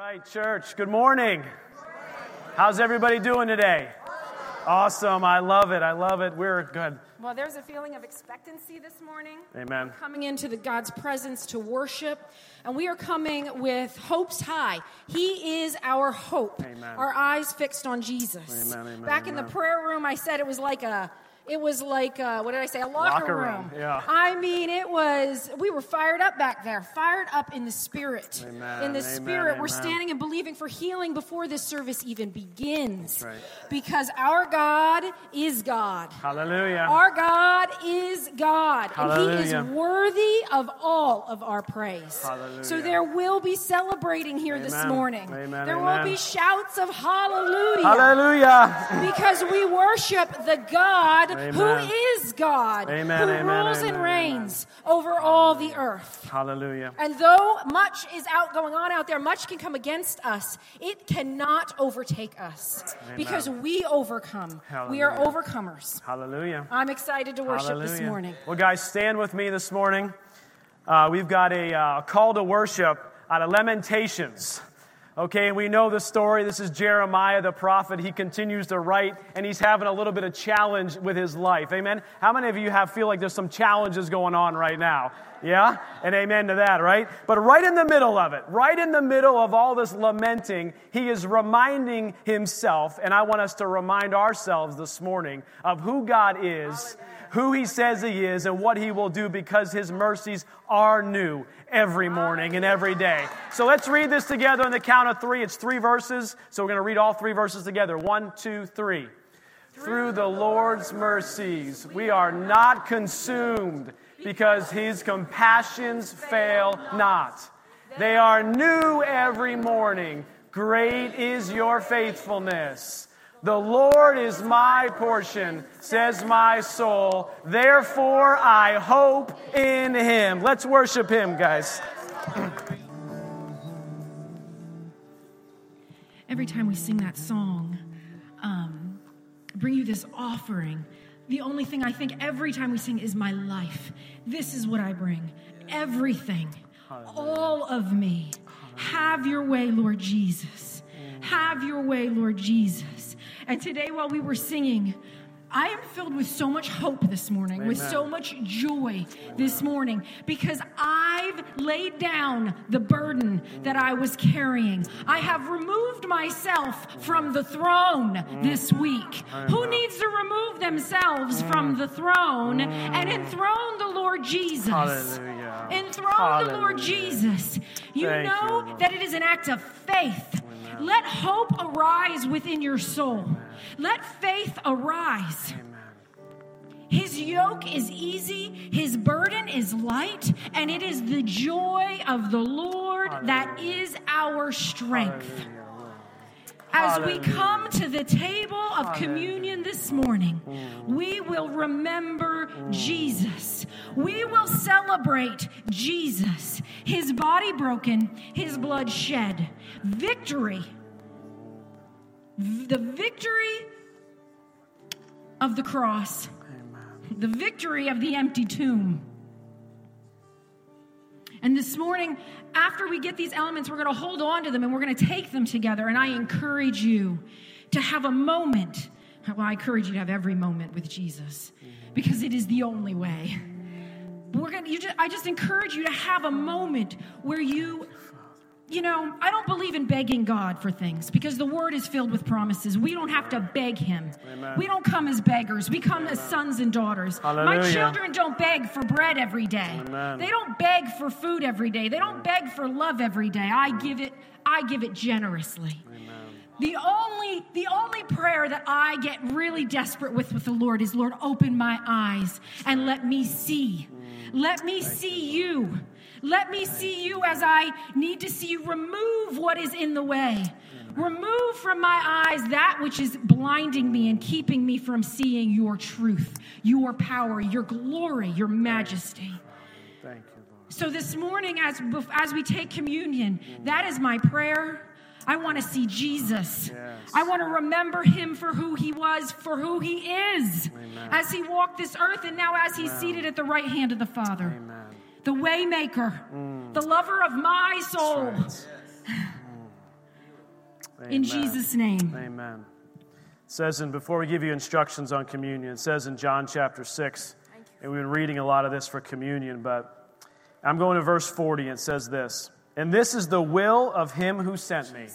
Right, church, good morning. How's everybody doing today? Awesome. I love it. I love it. We're good. Well, there's a feeling of expectancy this morning. Amen. Coming into the God's presence to worship, and we are coming with hopes high. He is our hope. Amen. Our eyes fixed on Jesus. Amen, amen, Back in the prayer room, I said it was like a. It was like uh, what did I say? A locker, Locker room, yeah. I mean, it was. We were fired up back there, fired up in the spirit. Amen, In the amen, spirit, we're standing and believing for healing before this service even begins. Right. Because our God is God. Hallelujah. Our God is God, and He is worthy of all of our praise. Hallelujah. So there will be celebrating here this morning. Amen, There will be shouts of hallelujah. Hallelujah. Because we worship the God Amen. who is God, Amen, who amen, rules and reigns over all the earth. Hallelujah. And though much is out going on out there, much can come against us. It cannot overtake us because we overcome. We are overcomers. Hallelujah. I'm excited to worship this morning. Well, guys, stand with me this morning. Uh, we've got a uh, call to worship out of Lamentations. Okay, and we know the story. This is Jeremiah the prophet. He continues to write, and he's having a little bit of challenge with his life. Amen. How many of you have feel like there's some challenges going on right now? Yeah, and amen to that, right? But right in the middle of it, right in the middle of all this lamenting, he is reminding himself, and I want us to remind ourselves this morning of who God is who he says he is and what he will do because his mercies are new every morning and every day. So let's read this together on the count of three. It's three verses, so we're going to read all three verses together. One, two, three. Through the Lord's mercies, we are not consumed because his compassions fail not. They are new every morning. Great is your faithfulness. The Lord is my portion, says my soul. Therefore, I hope in him. Let's worship him, guys. every time we sing that song, um, bring you this offering. The only thing I think every time we sing is my life. This is what I bring. Everything, all of me. Have your way, Lord Jesus. Have your way, Lord Jesus. And today, while we were singing, I am filled with so much hope this morning, with so much joy this morning, because I've laid down the burden that I was carrying. I have removed myself from the throne this mm. week. Who needs to remove themselves mm. from the throne mm. and enthrone the Lord Jesus? Hallelujah. Enthrone the Lord Jesus. You Thank know Lord. that it is an act of faith. Let hope arise within your soul. Let faith arise. His yoke is easy, his burden is light, and it is the joy of the Lord that is our strength. As we come to the table of communion this morning, we will remember Jesus. We will celebrate Jesus, his body broken, his blood shed. Victory. The victory of the cross, the victory of the empty tomb. And this morning, after we get these elements, we're going to hold on to them and we're going to take them together. And I encourage you to have a moment. Well, I encourage you to have every moment with Jesus because it is the only way. We're going to, just, I just encourage you to have a moment where you, you know, I don't believe in begging God for things because the word is filled with promises. We don't have to beg Him. We don't come as beggars, we come as sons and daughters. My children don't beg for bread every day. Amen. They don't beg for food every day. They don't beg for love every day. I give it I give it generously. The only the only prayer that I get really desperate with with the Lord is Lord open my eyes and let me see. Let me see you. Let me see you as I need to see you. Remove what is in the way. Remove from my eyes that which is blinding me and keeping me from seeing your truth, your power, your glory, your majesty. Thank you, Lord. So this morning, as as we take communion, that is my prayer. I want to see Jesus. Yes. I want to remember him for who he was, for who he is, as he walked this earth, and now as he's seated at the right hand of the Father, Amen. The waymaker, mm. the lover of my soul. Right. Amen. In Jesus' name. Amen. It says, and before we give you instructions on communion, it says in John chapter 6, and we've been reading a lot of this for communion, but I'm going to verse 40. It says this, and this is the will of him who sent me.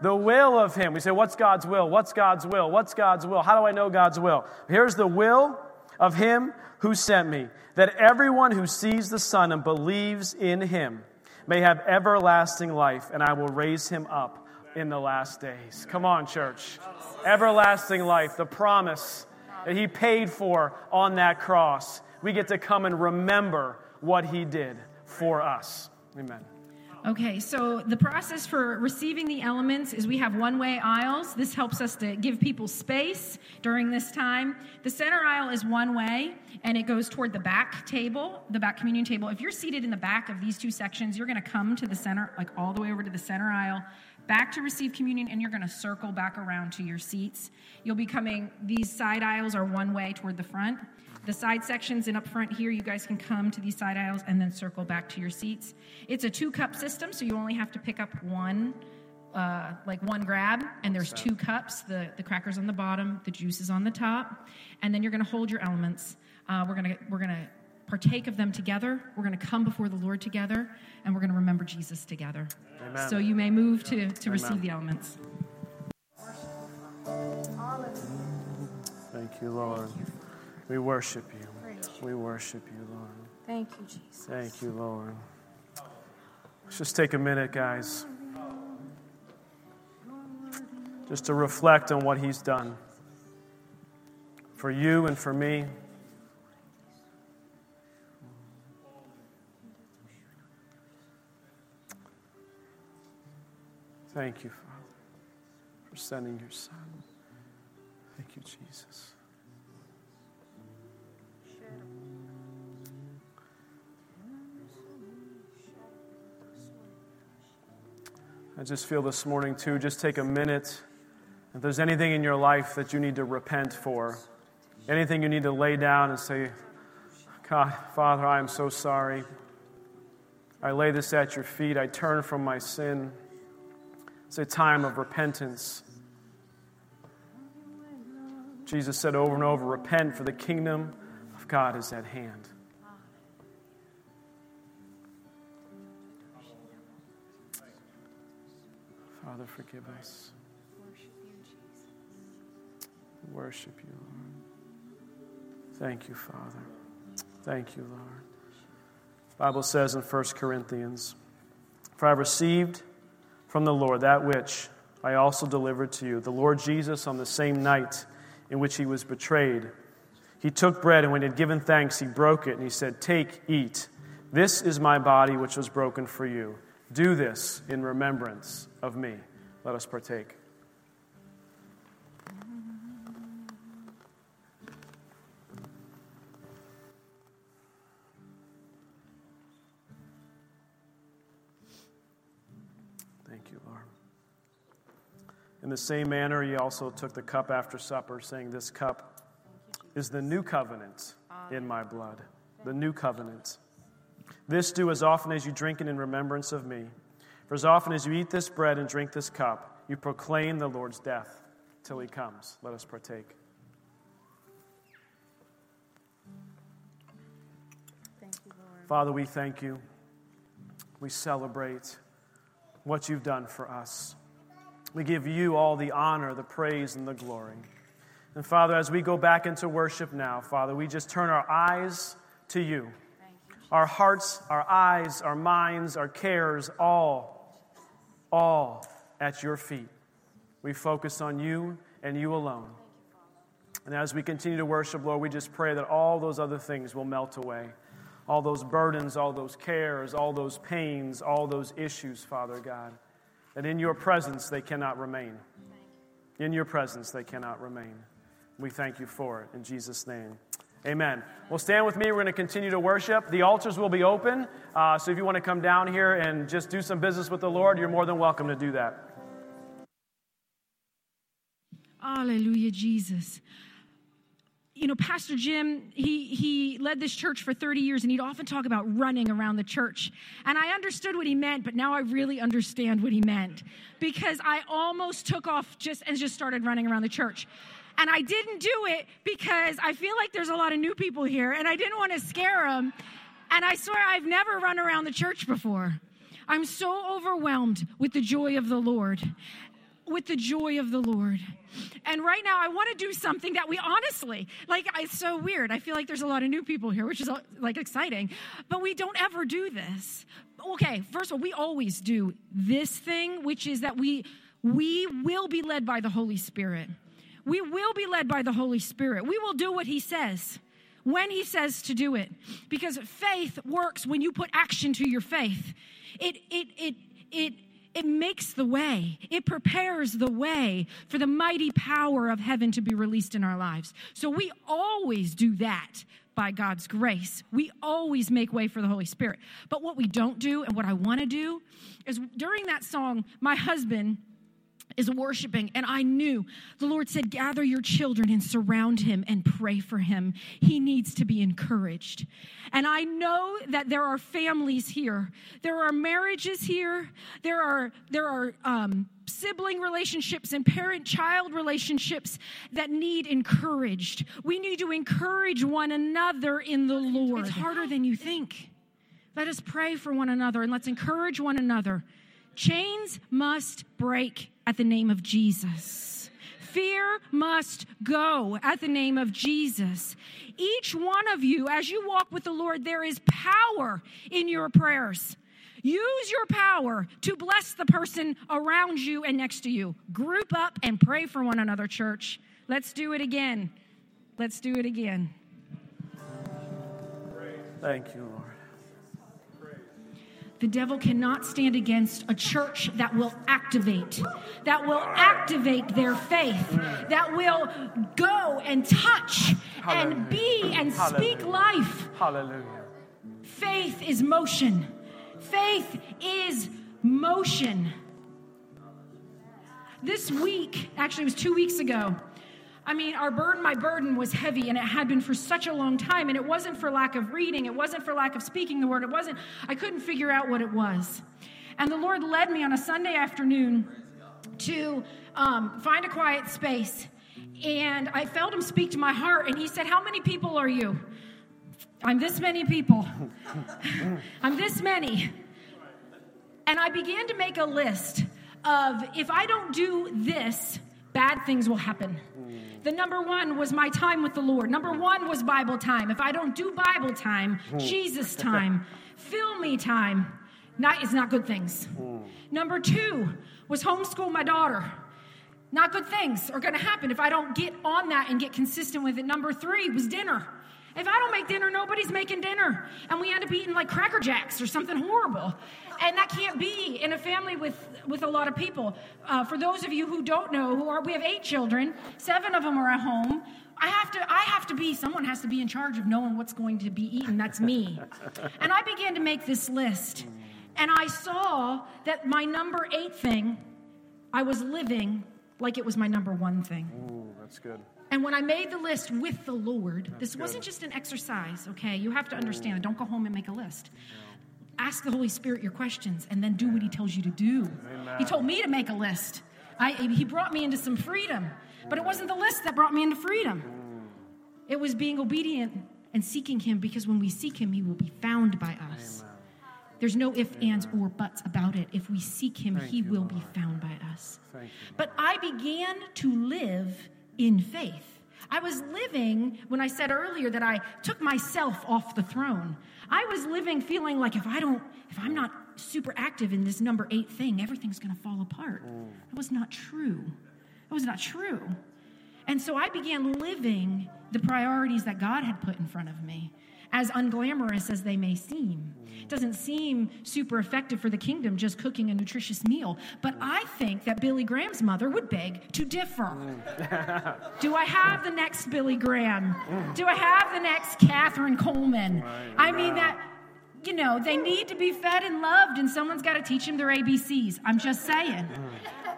The will of him. We say, what's God's will? What's God's will? What's God's will? How do I know God's will? Here's the will of him who sent me, that everyone who sees the Son and believes in him may have everlasting life, and I will raise him up in the last days. Come on, church. Everlasting life, the promise that he paid for on that cross. We get to come and remember what he did for us. Amen. Okay, so the process for receiving the elements is we have one way aisles. This helps us to give people space during this time. The center aisle is one way, and it goes toward the back table, the back communion table. If you're seated in the back of these two sections, you're going to come to the center, like all the way over to the center aisle, back to receive communion, and you're going to circle back around to your seats. You'll be coming, these side aisles are one way toward the front. The side sections and up front here, you guys can come to these side aisles and then circle back to your seats. It's a two cup system, so you only have to pick up one. Uh, like one grab, and there's two cups the, the crackers on the bottom, the juice is on the top, and then you're going to hold your elements. Uh, we're going to we're going to partake of them together. We're going to come before the Lord together, and we're going to remember Jesus together. Amen. So you may move to, to receive the elements. Thank you, Lord. We worship you. We worship you, Lord. Thank you, Jesus. Thank you, Lord. Let's just take a minute, guys, just to reflect on what He's done for you and for me. Thank you, Father, for sending your Son. Thank you, Jesus. I just feel this morning, too, just take a minute. If there's anything in your life that you need to repent for, anything you need to lay down and say, God, Father, I am so sorry. I lay this at your feet. I turn from my sin. It's a time of repentance. Jesus said over and over, Repent, for the kingdom of God is at hand. Father, forgive us. Worship you, Jesus. Worship you, Lord. Thank you, Father. Thank you, Lord. The Bible says in 1 Corinthians, For I received from the Lord that which I also delivered to you. The Lord Jesus, on the same night in which he was betrayed, he took bread, and when he had given thanks, he broke it, and he said, Take, eat. This is my body, which was broken for you. Do this in remembrance of me. Let us partake. Thank you, Lord. In the same manner, he also took the cup after supper, saying, This cup is the new covenant in my blood. The new covenant. This do as often as you drink it in remembrance of me. For as often as you eat this bread and drink this cup, you proclaim the Lord's death till he comes. Let us partake. Thank you, Lord. Father, we thank you. We celebrate what you've done for us. We give you all the honor, the praise, and the glory. And Father, as we go back into worship now, Father, we just turn our eyes to you. Our hearts, our eyes, our minds, our cares, all all at your feet. We focus on you and you alone. And as we continue to worship, Lord, we just pray that all those other things will melt away. All those burdens, all those cares, all those pains, all those issues, Father God. That in your presence they cannot remain. In your presence they cannot remain. We thank you for it. In Jesus' name. Amen. Well, stand with me. We're going to continue to worship. The altars will be open. Uh, so if you want to come down here and just do some business with the Lord, you're more than welcome to do that. Hallelujah, Jesus you know, Pastor Jim, he, he led this church for 30 years and he'd often talk about running around the church. And I understood what he meant, but now I really understand what he meant because I almost took off just and just started running around the church. And I didn't do it because I feel like there's a lot of new people here and I didn't want to scare them. And I swear I've never run around the church before. I'm so overwhelmed with the joy of the Lord with the joy of the Lord. And right now, I want to do something that we honestly, like, it's so weird. I feel like there's a lot of new people here, which is uh, like exciting, but we don't ever do this. Okay, first of all, we always do this thing, which is that we we will be led by the Holy Spirit. We will be led by the Holy Spirit. We will do what He says when He says to do it, because faith works when you put action to your faith. It it it it it makes the way. It prepares the way for the mighty power of heaven to be released in our lives. So we always do that by God's grace. We always make way for the Holy Spirit. But what we don't do and what I want to do is during that song, my husband is worshiping, and I knew the Lord said, Gather your children and surround him and pray for him. He needs to be encouraged. And I know that there are families here, there are marriages here, there are, there are, um, sibling relationships and parent child relationships that need encouraged. We need to encourage one another in the Lord. It's harder than you think. Let us pray for one another and let's encourage one another. Chains must break at the name of Jesus. Fear must go at the name of Jesus. Each one of you, as you walk with the Lord, there is power in your prayers. Use your power to bless the person around you and next to you. Group up and pray for one another, church. Let's do it again. Let's do it again. Thank you. The devil cannot stand against a church that will activate, that will activate their faith, that will go and touch Hallelujah. and be and Hallelujah. speak life. Hallelujah. Faith is motion. Faith is motion. This week, actually, it was two weeks ago, I mean, our burden, my burden was heavy, and it had been for such a long time. And it wasn't for lack of reading, it wasn't for lack of speaking the word, it wasn't, I couldn't figure out what it was. And the Lord led me on a Sunday afternoon to um, find a quiet space. And I felt him speak to my heart, and he said, How many people are you? I'm this many people. I'm this many. And I began to make a list of if I don't do this, bad things will happen. The number one was my time with the Lord. Number one was Bible time. If I don't do Bible time, hmm. Jesus time, fill me time, not, it's not good things. Hmm. Number two was homeschool my daughter. Not good things are going to happen if I don't get on that and get consistent with it. Number three was dinner. If I don't make dinner, nobody's making dinner. And we end up eating like Cracker Jacks or something horrible. And that can't be in a family with, with a lot of people. Uh, for those of you who don't know, who are, we have eight children, seven of them are at home. I have to, I have to be, someone has to be in charge of knowing what's going to be eaten. That's me. and I began to make this list. And I saw that my number eight thing, I was living like it was my number one thing. Ooh, that's good. And when I made the list with the Lord, That's this good. wasn't just an exercise, okay? You have to understand. Don't go home and make a list. Ask the Holy Spirit your questions and then do what He tells you to do. Amen. He told me to make a list. I, he brought me into some freedom, but it wasn't the list that brought me into freedom. It was being obedient and seeking Him because when we seek Him, He will be found by us. Amen. There's no ifs, ands, or buts about it. If we seek Him, Thank He you, will Lord. be found by us. But I began to live in faith. I was living, when I said earlier that I took myself off the throne, I was living feeling like if I don't, if I'm not super active in this number eight thing, everything's going to fall apart. That was not true. That was not true. And so I began living the priorities that God had put in front of me as unglamorous as they may seem. It doesn't seem super effective for the kingdom just cooking a nutritious meal, but I think that Billy Graham's mother would beg to differ. Do I have the next Billy Graham? Do I have the next Kathryn Kuhlman? I mean, that you know, they need to be fed and loved, and someone's got to teach them their ABCs. I'm just saying.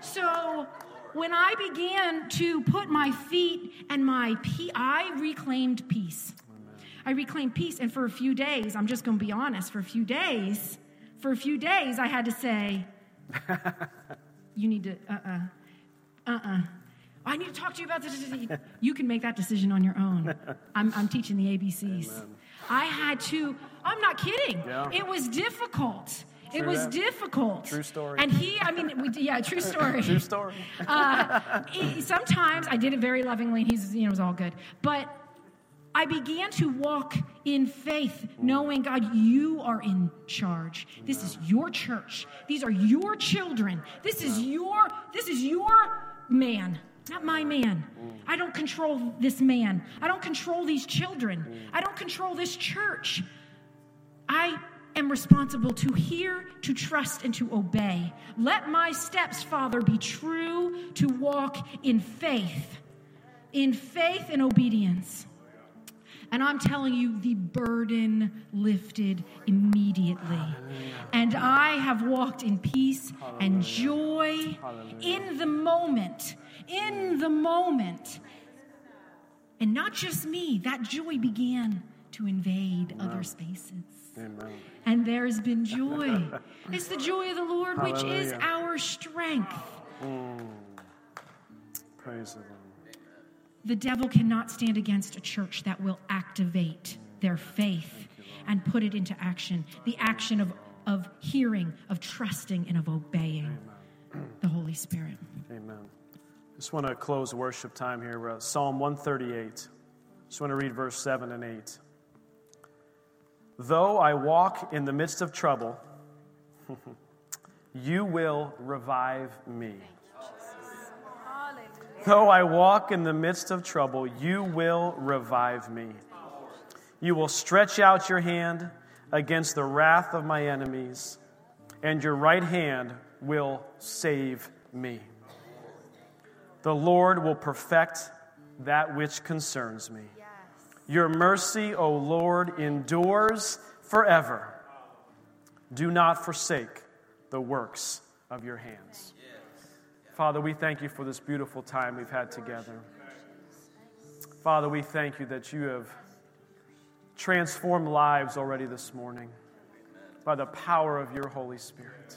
So when I began to put my feet and my pe- I reclaimed peace. I reclaimed peace, and for a few days, I'm just going to be honest. For a few days, for a few days, I had to say, "You need to, uh, uh-uh, uh, I need to talk to you about this. You can make that decision on your own. I'm, I'm teaching the ABCs. Amen. I had to, I'm not kidding. Yeah. It was difficult. True it was that. difficult. True story. And he, I mean, we, yeah, true story. true story. uh, he, sometimes I did it very lovingly, and he's, you know, it was all good. But I began to walk in faith, knowing, God, you are in charge. This is your church. These are your children. This is your, this is your man. Not my man. I don't control this man. I don't control these children. I don't control this church. I am responsible to hear, to trust, and to obey. Let my steps, Father, be true to walk in faith, in faith and obedience. And I'm telling you, the burden lifted immediately. And I have walked in peace and joy in the moment in the moment. And not just me, that joy began to invade other spaces. Amen. And there's been joy. it's the joy of the Lord, Hallelujah. which is our strength. Mm. Praise the Lord. The devil cannot stand against a church that will activate their faith and put it into action. The action of, of hearing, of trusting, and of obeying Amen. the Holy Spirit. Amen. Just want to close worship time here. We're Psalm 138. Just want to read verse 7 and 8. Though I walk in the midst of trouble, you will revive me. Though I walk in the midst of trouble, you will revive me. You will stretch out your hand against the wrath of my enemies, and your right hand will save me. The Lord will perfect that which concerns me. Your mercy, O Lord, endures forever. Do not forsake the works of your hands. Father, we thank you for this beautiful time we've had together. Father, we thank you that you have transformed lives already this morning by the power of your Holy Spirit.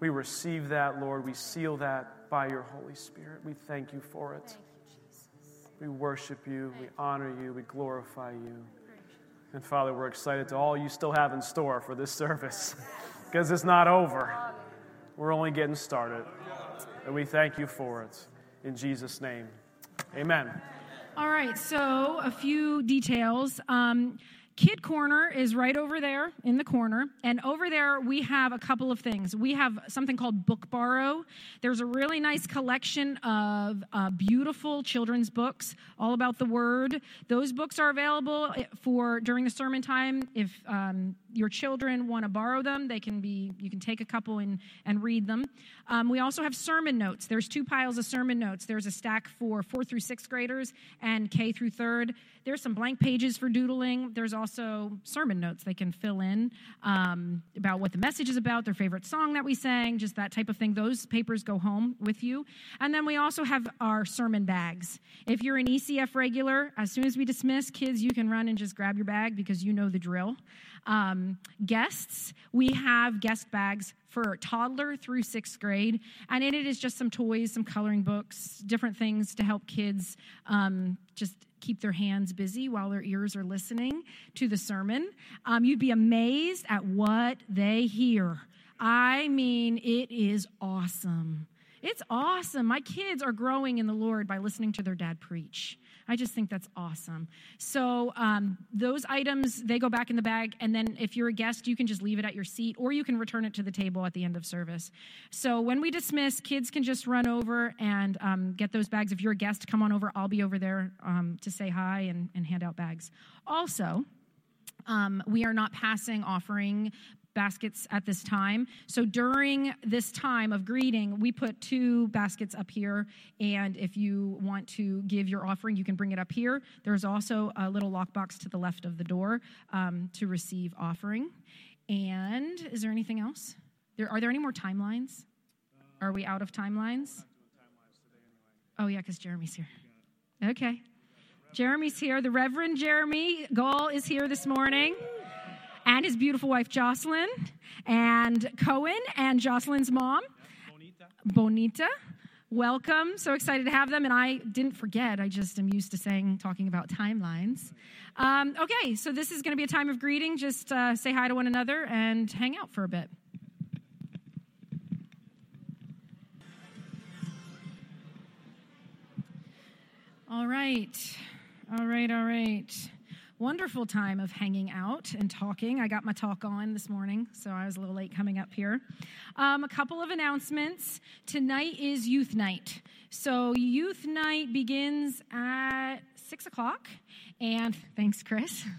We receive that, Lord. We seal that by your Holy Spirit. We thank you for it. we worship you, we honor you, we glorify you. And Father, we're excited to all you still have in store for this service because it's not over. We're only getting started. And we thank you for it. In Jesus' name, amen. All right, so a few details. Um, Kid Corner is right over there in the corner. And over there, we have a couple of things. We have something called Book Borrow. There's a really nice collection of uh, beautiful children's books all about the Word. Those books are available eh, for during the sermon time. If um, your children want to borrow them, they can be, you can take a couple and, and read them. Um, we also have sermon notes. There's two piles of sermon notes. There's a stack for fourth through sixth graders and K through third. There's some blank pages for doodling. There's also sermon notes they can fill in um, about what the message is about, their favorite song that we sang, just that type of thing. Those papers go home with you. And then we also have our sermon bags. If you're an ECF regular, as soon as we dismiss, kids, you can run and just grab your bag because you know the drill. Um, guests, we have guest bags for toddler through sixth grade, and in it is just some toys, some coloring books, different things to help kids um, just keep their hands busy while their ears are listening to the sermon. Um, you'd be amazed at what they hear. I mean, it is awesome. It's awesome. My kids are growing in the Lord by listening to their dad preach. I just think that's awesome. So um, those items they go back in the bag, and then if you're a guest, you can just leave it at your seat, or you can return it to the table at the end of service. So when we dismiss, kids can just run over and um, get those bags. If you're a guest, come on over. I'll be over there um, to say hi and, and hand out bags. Also. Um, we are not passing offering baskets at this time. So during this time of greeting, we put two baskets up here. And if you want to give your offering, you can bring it up here. There's also a little lockbox to the left of the door um, to receive offering. And is there anything else? There, are there any more timelines? Are we out of timelines? Oh, yeah, because Jeremy's here. Okay. Jeremy's here. The Reverend Jeremy Gall is here this morning and his beautiful wife Jocelyn, and Cohen and Jocelyn's mom, Bonita. Bonita. Welcome. So excited to have them. And I didn't forget, I just am used to saying, talking about timelines. Um, okay, so this is going to be a time of greeting. Just uh, say hi to one another and hang out for a bit. All right. All right, all right wonderful time of hanging out and talking. I got my talk on this morning, so I was a little late coming up here. Um, a couple of announcements. Tonight is youth night. So, youth night begins at 6 o'clock, and thanks, Chris.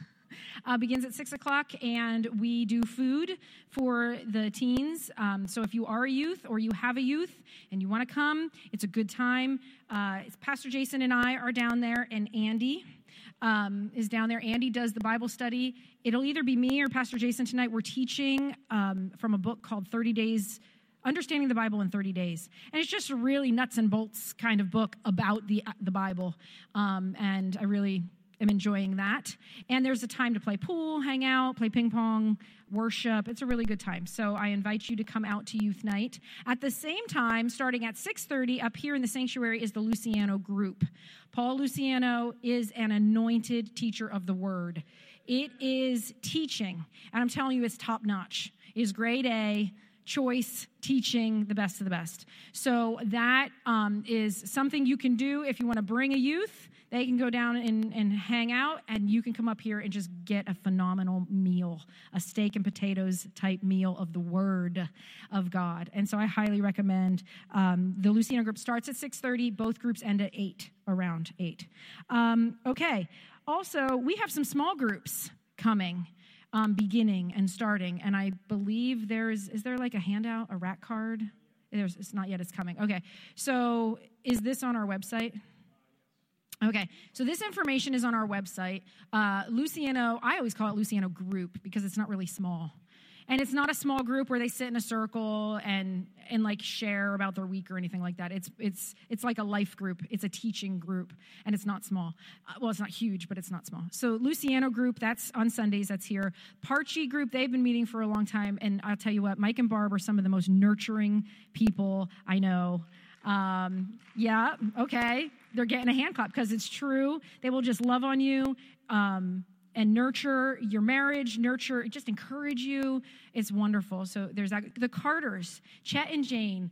Uh, begins at 6 o'clock, and we do food for the teens. Um, so if you are a youth or you have a youth and you want to come, it's a good time. Uh, Pastor Jason and I are down there, and Andy um, is down there. Andy does the Bible study. It'll either be me or Pastor Jason tonight. We're teaching um, from a book called 30 Days Understanding the Bible in 30 Days. And it's just a really nuts and bolts kind of book about the, the Bible. Um, and I really am enjoying that. And there's a time to play pool, hang out, play ping pong, worship. It's a really good time. So I invite you to come out to youth night. At the same time, starting at 6:30 up here in the sanctuary is the Luciano group. Paul Luciano is an anointed teacher of the word. It is teaching, and I'm telling you it's top notch. It is grade A choice teaching the best of the best. So that um, is something you can do if you want to bring a youth they can go down and, and hang out, and you can come up here and just get a phenomenal meal, a steak and potatoes type meal of the Word of God. And so I highly recommend. Um, the Luciano group starts at 6:30. Both groups end at eight, around eight. Um, okay. Also, we have some small groups coming. Um, beginning and starting. And I believe there's, is there like a handout, a rat card? There's, it's not yet, it's coming. Okay. So is this on our website? Okay, so this information is on our website. Uh, Luciano, I always call it Luciano Group because it's not really small. And it's not a small group where they sit in a circle and and like share about their week or anything like that. It's it's it's like a life group. It's a teaching group, and it's not small. Uh, well, it's not huge, but it's not small. So Luciano group, that's on Sundays. That's here. Parchi group, they've been meeting for a long time, and I'll tell you what, Mike and Barb are some of the most nurturing people I know. Um, yeah, okay. They're getting a hand clap because it's true. They will just love on you um, and nurture your marriage, nurture, just encourage you. It's wonderful. So there's that. The Carters, Chet and Jane,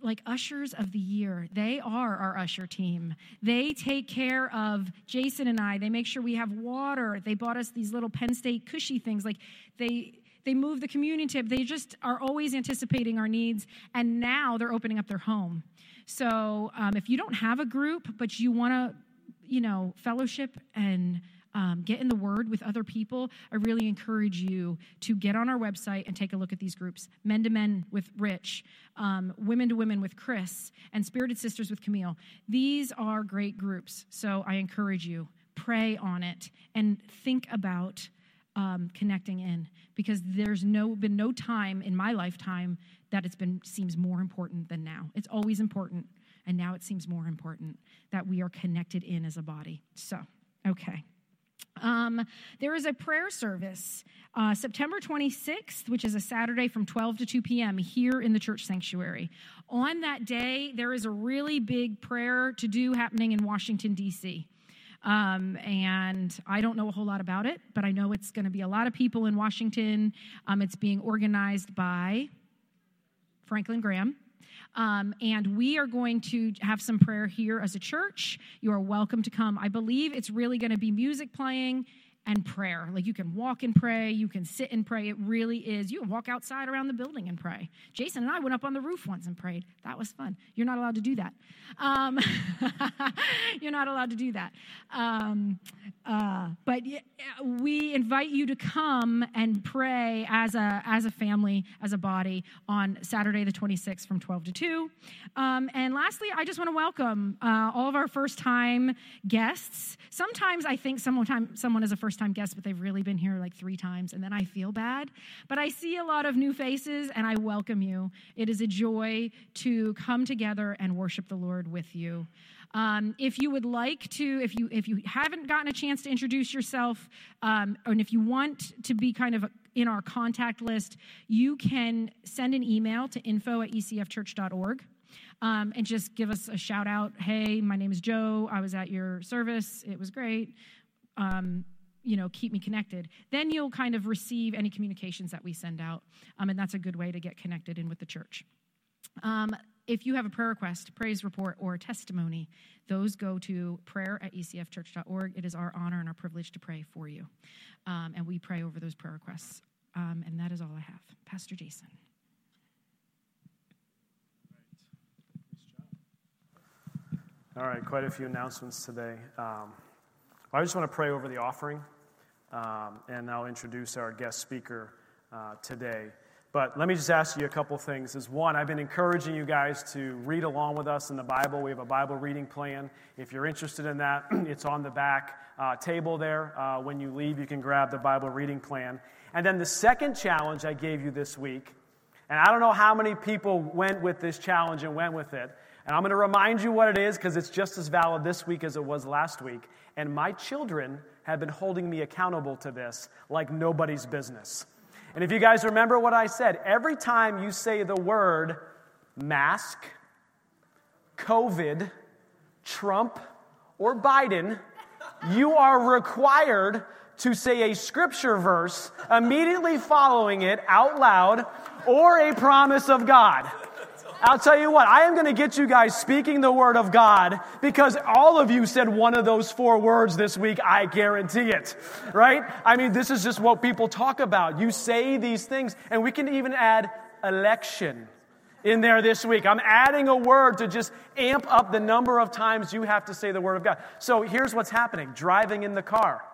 like ushers of the year. They are our usher team. They take care of Jason and I. They make sure we have water. They bought us these little Penn State cushy things. Like they they move the communion table. They just are always anticipating our needs, and now they're opening up their home. So um, if you don't have a group, but you want to, you know, fellowship and um, get in the word with other people, I really encourage you to get on our website and take a look at these groups Men to Men with Rich, um, Women to Women with Chris, and Spirited Sisters with Camille. These are great groups. So I encourage you, pray on it and think about um, connecting in because there's no been no time in my lifetime that it's been seems more important than now. It's always important, and now it seems more important that we are connected in as a body. So, okay. Um, there is a prayer service uh, September 26th, which is a Saturday from 12 to 2 p.m. here in the church sanctuary. On that day, there is a really big prayer to do happening in Washington, D.C. Um, and I don't know a whole lot about it, but I know it's going to be a lot of people in Washington. Um, it's being organized by Franklin Graham. Um, and we are going to have some prayer here as a church. You are welcome to come. I believe it's really going to be music playing and prayer. Like you can walk and pray, you can sit and pray. It really is. You can walk outside around the building and pray. Jason and I went up on the roof once and prayed. That was fun. You're not allowed to do that. Um, you're not allowed to do that. Um, uh, but we invite you to come and pray as a as a family, as a body on Saturday the 26th from 12 to 2. Um, and lastly, I just want to welcome uh, all of our first time guests. Sometimes I think someone someone is a first time guest, but they've really been here like three times, and then I feel bad. But I see a lot of new faces, and I welcome you. It is a joy to come together and worship the Lord with you. Um, if you would like to, if you if you haven't gotten a chance to introduce yourself, um, and if you want to be kind of in our contact list, you can send an email to info at ecfchurch.org. Um, and just give us a shout out. Hey, my name is Joe. I was at your service. It was great. Um, you know, keep me connected. Then you'll kind of receive any communications that we send out. Um, and that's a good way to get connected in with the church. Um, if you have a prayer request, praise report, or testimony, those go to prayer at ecfchurch.org. It is our honor and our privilege to pray for you. Um, and we pray over those prayer requests. Um, and that is all I have. Pastor Jason. All right, quite a few announcements today. Um, I just want to pray over the offering, um, and I'll introduce our guest speaker uh, today. But let me just ask you a couple things. Is one, I've been encouraging you guys to read along with us in the Bible. We have a Bible reading plan. If you're interested in that, it's on the back uh, table there. Uh, when you leave, you can grab the Bible reading plan. And then the second challenge I gave you this week, and I don't know how many people went with this challenge and went with it. And I'm going to remind you what it is because it's just as valid this week as it was last week. And my children have been holding me accountable to this like nobody's business. And if you guys remember what I said, every time you say the word mask, COVID, Trump, or Biden, you are required to say a scripture verse immediately following it out loud or a promise of God. I'll tell you what, I am going to get you guys speaking the word of God because all of you said one of those four words this week. I guarantee it. Right? I mean, this is just what people talk about. You say these things, and we can even add election in there this week. I'm adding a word to just amp up the number of times you have to say the word of God. So here's what's happening driving in the car.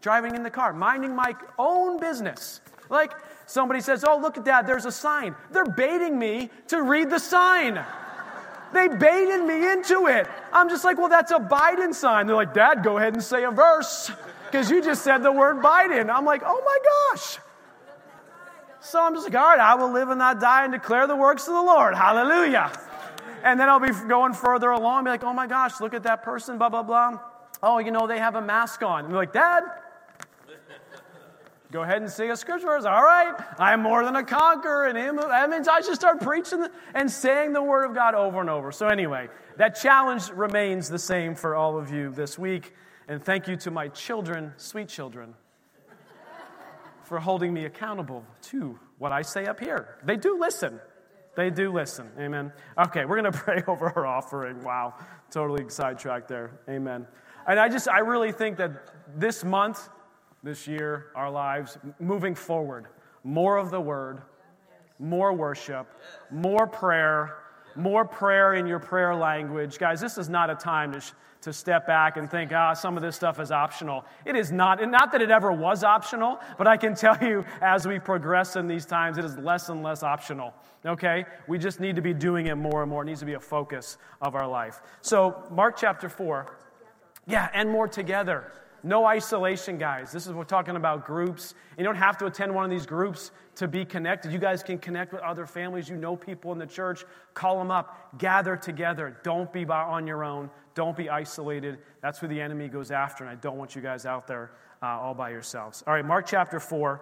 Driving in the car, minding my own business. Like, Somebody says, Oh, look at that, there's a sign. They're baiting me to read the sign. They baited me into it. I'm just like, Well, that's a Biden sign. They're like, Dad, go ahead and say a verse because you just said the word Biden. I'm like, Oh my gosh. So I'm just like, All right, I will live and not die and declare the works of the Lord. Hallelujah. And then I'll be going further along, be like, Oh my gosh, look at that person, blah, blah, blah. Oh, you know, they have a mask on. And they're like, Dad, Go ahead and sing a scripture verse. All right, I am more than a conqueror. And him, that means I should start preaching and saying the word of God over and over. So, anyway, that challenge remains the same for all of you this week. And thank you to my children, sweet children, for holding me accountable to what I say up here. They do listen. They do listen. Amen. Okay, we're going to pray over our offering. Wow, totally sidetracked there. Amen. And I just, I really think that this month, this year, our lives, moving forward. More of the word, more worship, more prayer, more prayer in your prayer language. Guys, this is not a time to, sh- to step back and think, ah, some of this stuff is optional. It is not. And not that it ever was optional, but I can tell you as we progress in these times, it is less and less optional. Okay? We just need to be doing it more and more. It needs to be a focus of our life. So, Mark chapter 4. Yeah, and more together. No isolation, guys. This is we're talking about groups. You don't have to attend one of these groups to be connected. You guys can connect with other families. You know people in the church. Call them up. Gather together. Don't be on your own. Don't be isolated. That's who the enemy goes after, and I don't want you guys out there uh, all by yourselves. All right, Mark chapter 4.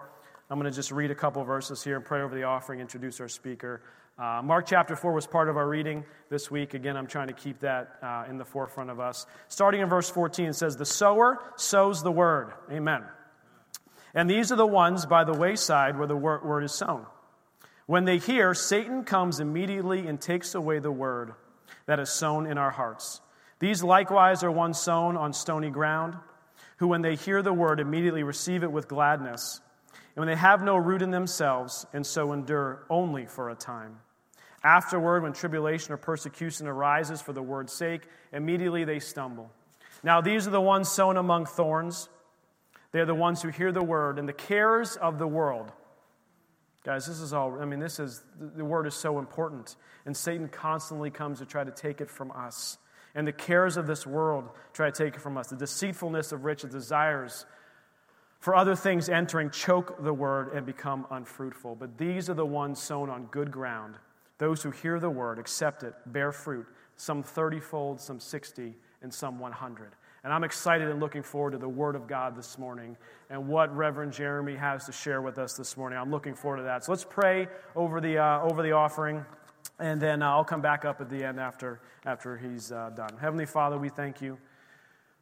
I'm going to just read a couple verses here and pray over the offering, introduce our speaker. Uh, Mark chapter 4 was part of our reading this week. Again, I'm trying to keep that uh, in the forefront of us. Starting in verse 14, it says, The sower sows the word. Amen. And these are the ones by the wayside where the word is sown. When they hear, Satan comes immediately and takes away the word that is sown in our hearts. These likewise are ones sown on stony ground, who, when they hear the word, immediately receive it with gladness, and when they have no root in themselves, and so endure only for a time. Afterward, when tribulation or persecution arises for the word's sake, immediately they stumble. Now, these are the ones sown among thorns. They are the ones who hear the word, and the cares of the world. Guys, this is all, I mean, this is, the word is so important, and Satan constantly comes to try to take it from us and the cares of this world try to take it from us. The deceitfulness of riches, desires for other things entering choke the word and become unfruitful. But these are the ones sown on good ground. Those who hear the word, accept it, bear fruit, some 30 fold, some 60, and some 100. And I'm excited and looking forward to the Word of God this morning and what Reverend Jeremy has to share with us this morning. I'm looking forward to that. So let's pray over the, uh, over the offering. And then uh, I'll come back up at the end after, after he's uh, done. Heavenly Father, we thank you.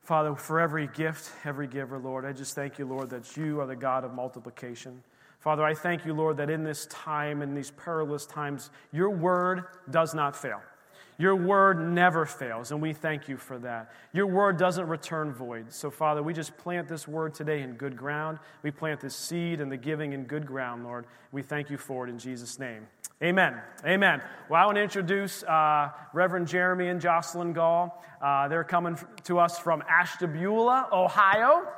Father, for every gift, every giver, Lord, I just thank you, Lord, that you are the God of multiplication. Father, I thank you, Lord, that in this time, in these perilous times, your word does not fail. Your word never fails, and we thank you for that. Your word doesn't return void. So, Father, we just plant this word today in good ground. We plant this seed and the giving in good ground, Lord. We thank you for it in Jesus' name. Amen. Amen. Well, I want to introduce uh, Reverend Jeremy and Jocelyn Gall. Uh, they're coming to us from Ashtabula, Ohio,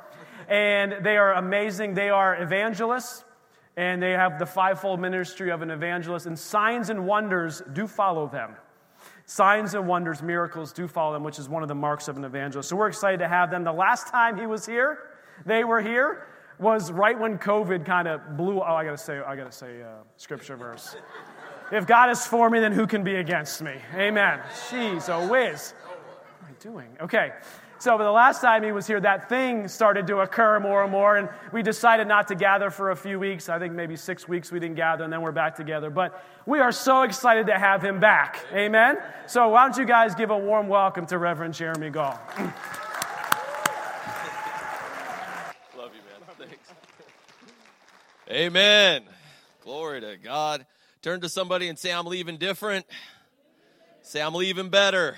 and they are amazing. They are evangelists, and they have the fivefold ministry of an evangelist, and signs and wonders do follow them. Signs and wonders, miracles do follow them, which is one of the marks of an evangelist. So we're excited to have them. The last time he was here, they were here was right when COVID kind of blew. Oh, I gotta say, I gotta say, uh, scripture verse. if God is for me, then who can be against me? Amen. Jeez, a whiz. What am I doing? Okay. So, the last time he was here, that thing started to occur more and more, and we decided not to gather for a few weeks. I think maybe six weeks we didn't gather, and then we're back together. But we are so excited to have him back. Amen. So, why don't you guys give a warm welcome to Reverend Jeremy Gall? Love you, man. Thanks. Amen. Glory to God. Turn to somebody and say, I'm leaving different. Say, I'm leaving better.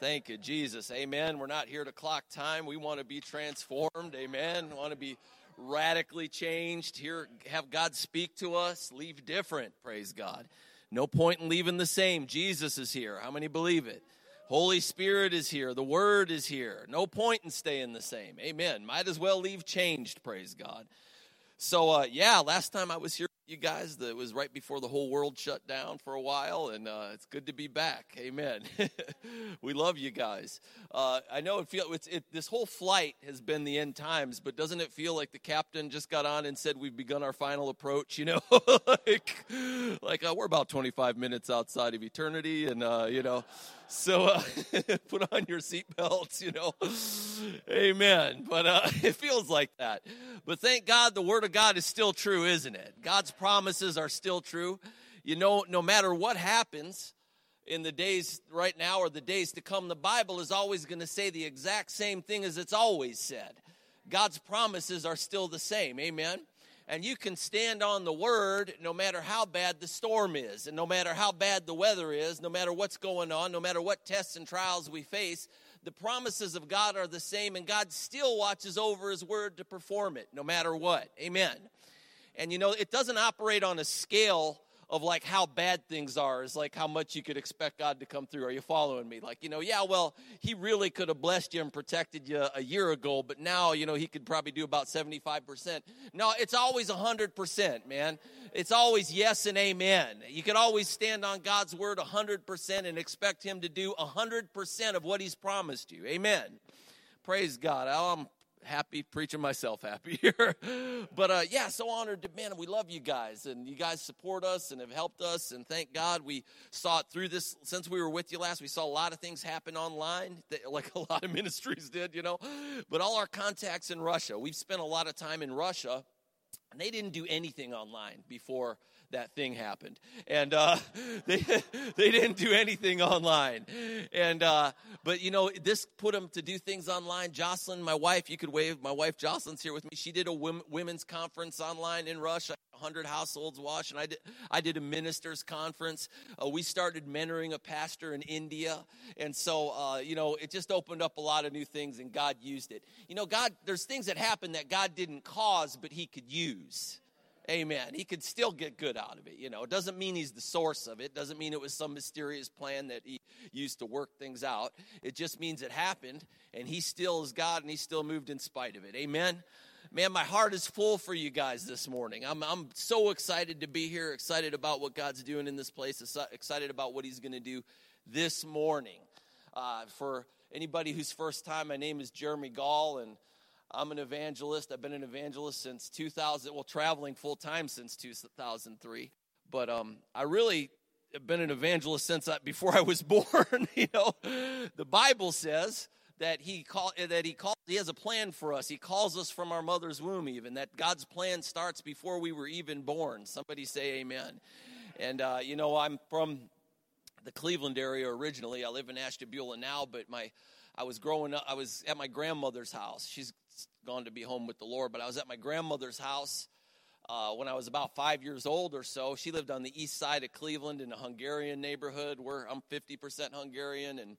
Thank you, Jesus. Amen. We're not here to clock time. We want to be transformed. Amen. We want to be radically changed. Here, have God speak to us. Leave different. Praise God. No point in leaving the same. Jesus is here. How many believe it? Holy Spirit is here. The Word is here. No point in staying the same. Amen. Might as well leave changed. Praise God. So, uh, yeah, last time I was here you guys, That was right before the whole world shut down for a while, and uh, it's good to be back. Amen. we love you guys. Uh, I know it feels it's, it, this whole flight has been the end times, but doesn't it feel like the captain just got on and said we've begun our final approach? You know, like, like uh, we're about 25 minutes outside of eternity, and uh, you know. So uh, put on your seatbelts, you know. Amen. But uh, it feels like that. But thank God the Word of God is still true, isn't it? God's promises are still true. You know, no matter what happens in the days right now or the days to come, the Bible is always going to say the exact same thing as it's always said. God's promises are still the same. Amen and you can stand on the word no matter how bad the storm is, and no matter how bad the weather is, no matter what's going on, no matter what tests and trials we face. The promises of God are the same, and God still watches over His word to perform it no matter what. Amen. And you know, it doesn't operate on a scale of like how bad things are is like how much you could expect God to come through. Are you following me? Like, you know, yeah, well, he really could have blessed you and protected you a year ago, but now, you know, he could probably do about 75%. No, it's always 100%, man. It's always yes and amen. You can always stand on God's word 100% and expect him to do 100% of what he's promised you. Amen. Praise God. I'm happy preaching myself happy here. but uh, yeah, so honored to, man, we love you guys and you guys support us and have helped us. And thank God we saw it through this. Since we were with you last, we saw a lot of things happen online, that, like a lot of ministries did, you know. But all our contacts in Russia, we've spent a lot of time in Russia. And they didn't do anything online before that thing happened. And uh, they, they didn't do anything online. And, uh, but you know, this put them to do things online. Jocelyn, my wife, you could wave, my wife Jocelyn's here with me. She did a women's conference online in Russia. 100 households watched, and I did, I did a ministers conference. Uh, we started mentoring a pastor in India. And so, uh, you know, it just opened up a lot of new things, and God used it. You know, God, there's things that happen that God didn't cause, but He could use. Amen. He could still get good out of it. You know, it doesn't mean he's the source of it. Doesn't mean it was some mysterious plan that he used to work things out. It just means it happened, and he still is God, and he still moved in spite of it. Amen. Man, my heart is full for you guys this morning. I'm, I'm so excited to be here, excited about what God's doing in this place, excited about what he's going to do this morning. Uh, for anybody who's first time, my name is Jeremy Gall, and I'm an evangelist. I've been an evangelist since 2000, well, traveling full time since 2003. But um, I really have been an evangelist since I, before I was born. you know, the Bible says that he call, that he called he has a plan for us. He calls us from our mother's womb, even that God's plan starts before we were even born. Somebody say Amen. And uh, you know, I'm from the Cleveland area originally. I live in Ashtabula now, but my I was growing up. I was at my grandmother's house. She's gone to be home with the Lord, but I was at my grandmother's house uh, when I was about five years old or so. She lived on the east side of Cleveland in a Hungarian neighborhood where I'm 50% Hungarian, and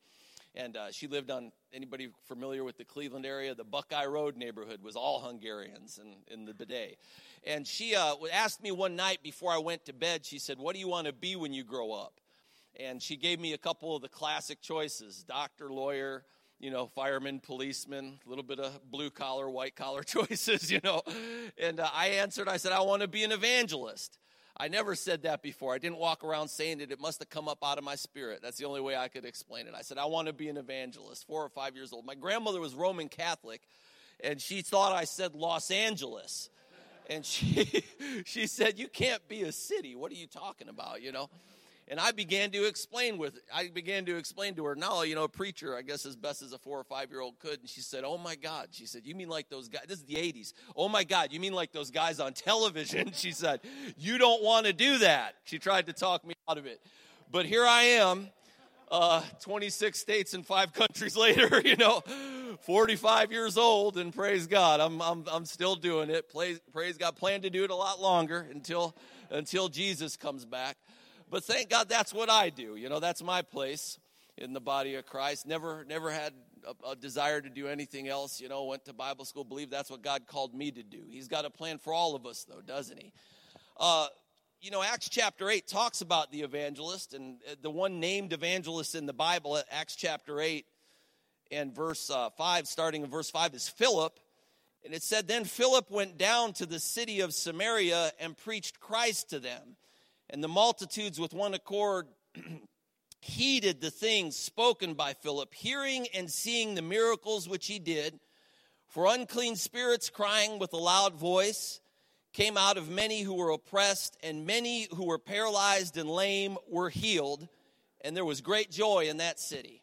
and uh, she lived on anybody familiar with the Cleveland area, the Buckeye Road neighborhood was all Hungarians in, in the bidet. And she uh, asked me one night before I went to bed, she said, What do you want to be when you grow up? And she gave me a couple of the classic choices doctor, lawyer, you know, firemen, policemen, a little bit of blue collar, white collar choices, you know. And uh, I answered, I said, I want to be an evangelist. I never said that before. I didn't walk around saying it. It must have come up out of my spirit. That's the only way I could explain it. I said, I want to be an evangelist, four or five years old. My grandmother was Roman Catholic, and she thought I said Los Angeles. And she, she said, You can't be a city. What are you talking about, you know? And I began to explain with I began to explain to her, no, you know, a preacher, I guess as best as a four or five year old could. And she said, Oh my God. She said, You mean like those guys? This is the 80s. Oh my God, you mean like those guys on television? She said, You don't want to do that. She tried to talk me out of it. But here I am, uh, 26 states and five countries later, you know, 45 years old, and praise God, I'm, I'm, I'm still doing it. Praise, praise God, plan to do it a lot longer until, until Jesus comes back. But thank God that's what I do. You know, that's my place in the body of Christ. Never, never had a, a, desire to do anything else. You know, went to Bible school, believe that's what God called me to do. He's got a plan for all of us, though, doesn't He? Uh, you know, Acts chapter 8 talks about the evangelist, and uh, the one named evangelist in the Bible, Acts chapter 8 and verse uh, 5, starting in verse 5, is Philip. And it said, Then Philip went down to the city of Samaria and preached Christ to them. And the multitudes with one accord heeded the things spoken by Philip, hearing and seeing the miracles which he did. For unclean spirits, crying with a loud voice, came out of many who were oppressed, and many who were paralyzed and lame were healed. And there was great joy in that city.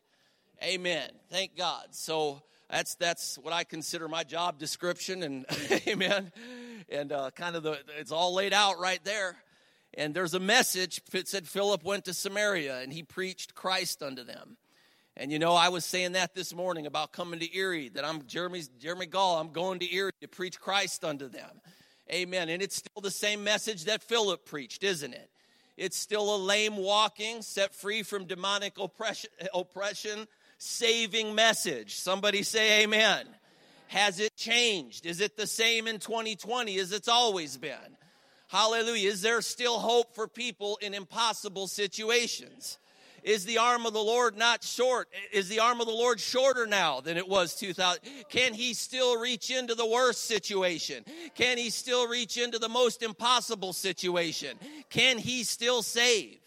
Amen. Thank God. So that's that's what I consider my job description, and amen. And uh, kind of the it's all laid out right there. And there's a message. It said Philip went to Samaria and he preached Christ unto them. And you know, I was saying that this morning about coming to Erie, that I'm Jeremy's Jeremy Gall, I'm going to Erie to preach Christ unto them. Amen. And it's still the same message that Philip preached, isn't it? It's still a lame walking, set free from demonic oppression, oppression saving message. Somebody say amen. Has it changed? Is it the same in 2020 as it's always been? Hallelujah. Is there still hope for people in impossible situations? Is the arm of the Lord not short? Is the arm of the Lord shorter now than it was 2000? Can he still reach into the worst situation? Can he still reach into the most impossible situation? Can he still save?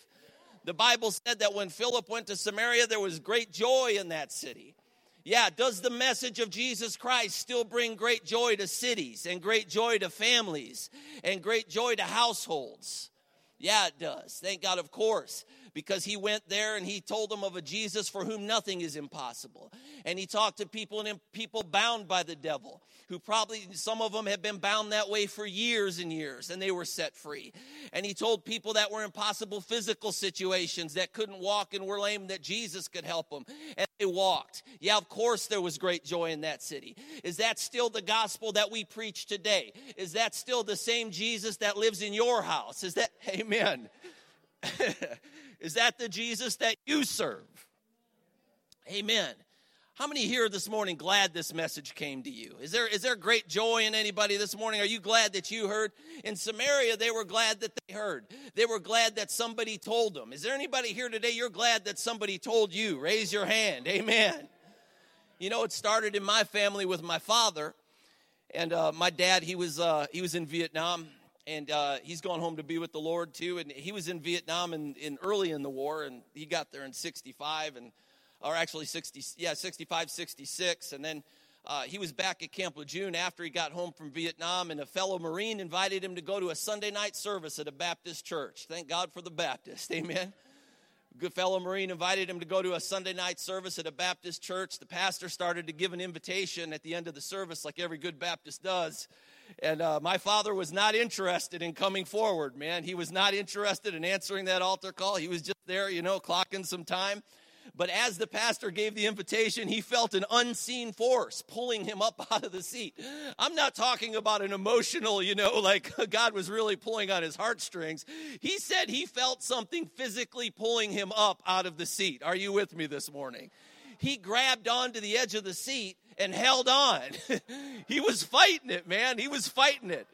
The Bible said that when Philip went to Samaria, there was great joy in that city. Yeah, does the message of Jesus Christ still bring great joy to cities and great joy to families and great joy to households? Yeah, it does. Thank God, of course. Because he went there and he told them of a Jesus for whom nothing is impossible. And he talked to people and people bound by the devil, who probably some of them have been bound that way for years and years, and they were set free. And he told people that were impossible physical situations that couldn't walk and were lame that Jesus could help them, and they walked. Yeah, of course there was great joy in that city. Is that still the gospel that we preach today? Is that still the same Jesus that lives in your house? Is that amen? Is that the Jesus that you serve? Amen. How many here this morning glad this message came to you? Is there is there great joy in anybody this morning? Are you glad that you heard? In Samaria, they were glad that they heard. They were glad that somebody told them. Is there anybody here today you're glad that somebody told you? Raise your hand. Amen. You know, it started in my family with my father, and uh, my dad. He was uh, he was in Vietnam and uh, he's gone home to be with the Lord too. And he was in Vietnam in, in early in the war, and he got there in '65, and or actually 60, yeah, 65, 66, and then. Uh, he was back at Camp Lejeune after he got home from Vietnam, and a fellow Marine invited him to go to a Sunday night service at a Baptist church. Thank God for the Baptist. Amen. Good fellow Marine invited him to go to a Sunday night service at a Baptist church. The pastor started to give an invitation at the end of the service, like every good Baptist does. And uh, my father was not interested in coming forward, man. He was not interested in answering that altar call. He was just there, you know, clocking some time. But as the pastor gave the invitation, he felt an unseen force pulling him up out of the seat. I'm not talking about an emotional, you know, like God was really pulling on his heartstrings. He said he felt something physically pulling him up out of the seat. Are you with me this morning? He grabbed onto the edge of the seat and held on. he was fighting it, man. He was fighting it.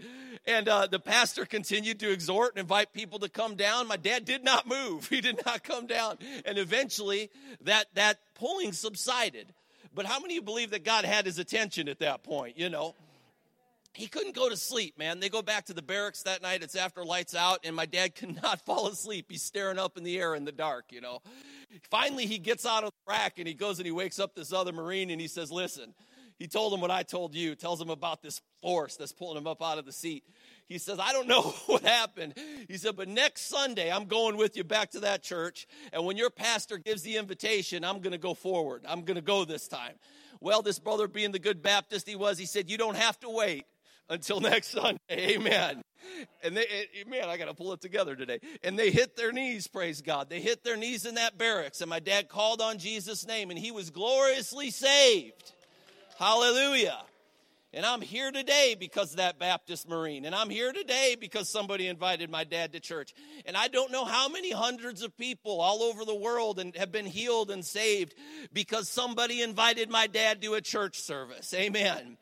And uh, the pastor continued to exhort and invite people to come down. My dad did not move. He did not come down. And eventually, that, that pulling subsided. But how many of you believe that God had his attention at that point, you know? He couldn't go to sleep, man. They go back to the barracks that night. It's after lights out, and my dad cannot fall asleep. He's staring up in the air in the dark, you know. Finally, he gets out of the rack and he goes and he wakes up this other Marine and he says, Listen, he told him what I told you, tells him about this force that's pulling him up out of the seat. He says, I don't know what happened. He said, but next Sunday, I'm going with you back to that church. And when your pastor gives the invitation, I'm going to go forward. I'm going to go this time. Well, this brother, being the good Baptist he was, he said, You don't have to wait until next Sunday. Amen. And they, man, I got to pull it together today. And they hit their knees, praise God. They hit their knees in that barracks. And my dad called on Jesus' name, and he was gloriously saved. Hallelujah. And I'm here today because of that Baptist Marine. And I'm here today because somebody invited my dad to church. And I don't know how many hundreds of people all over the world and have been healed and saved because somebody invited my dad to a church service. Amen.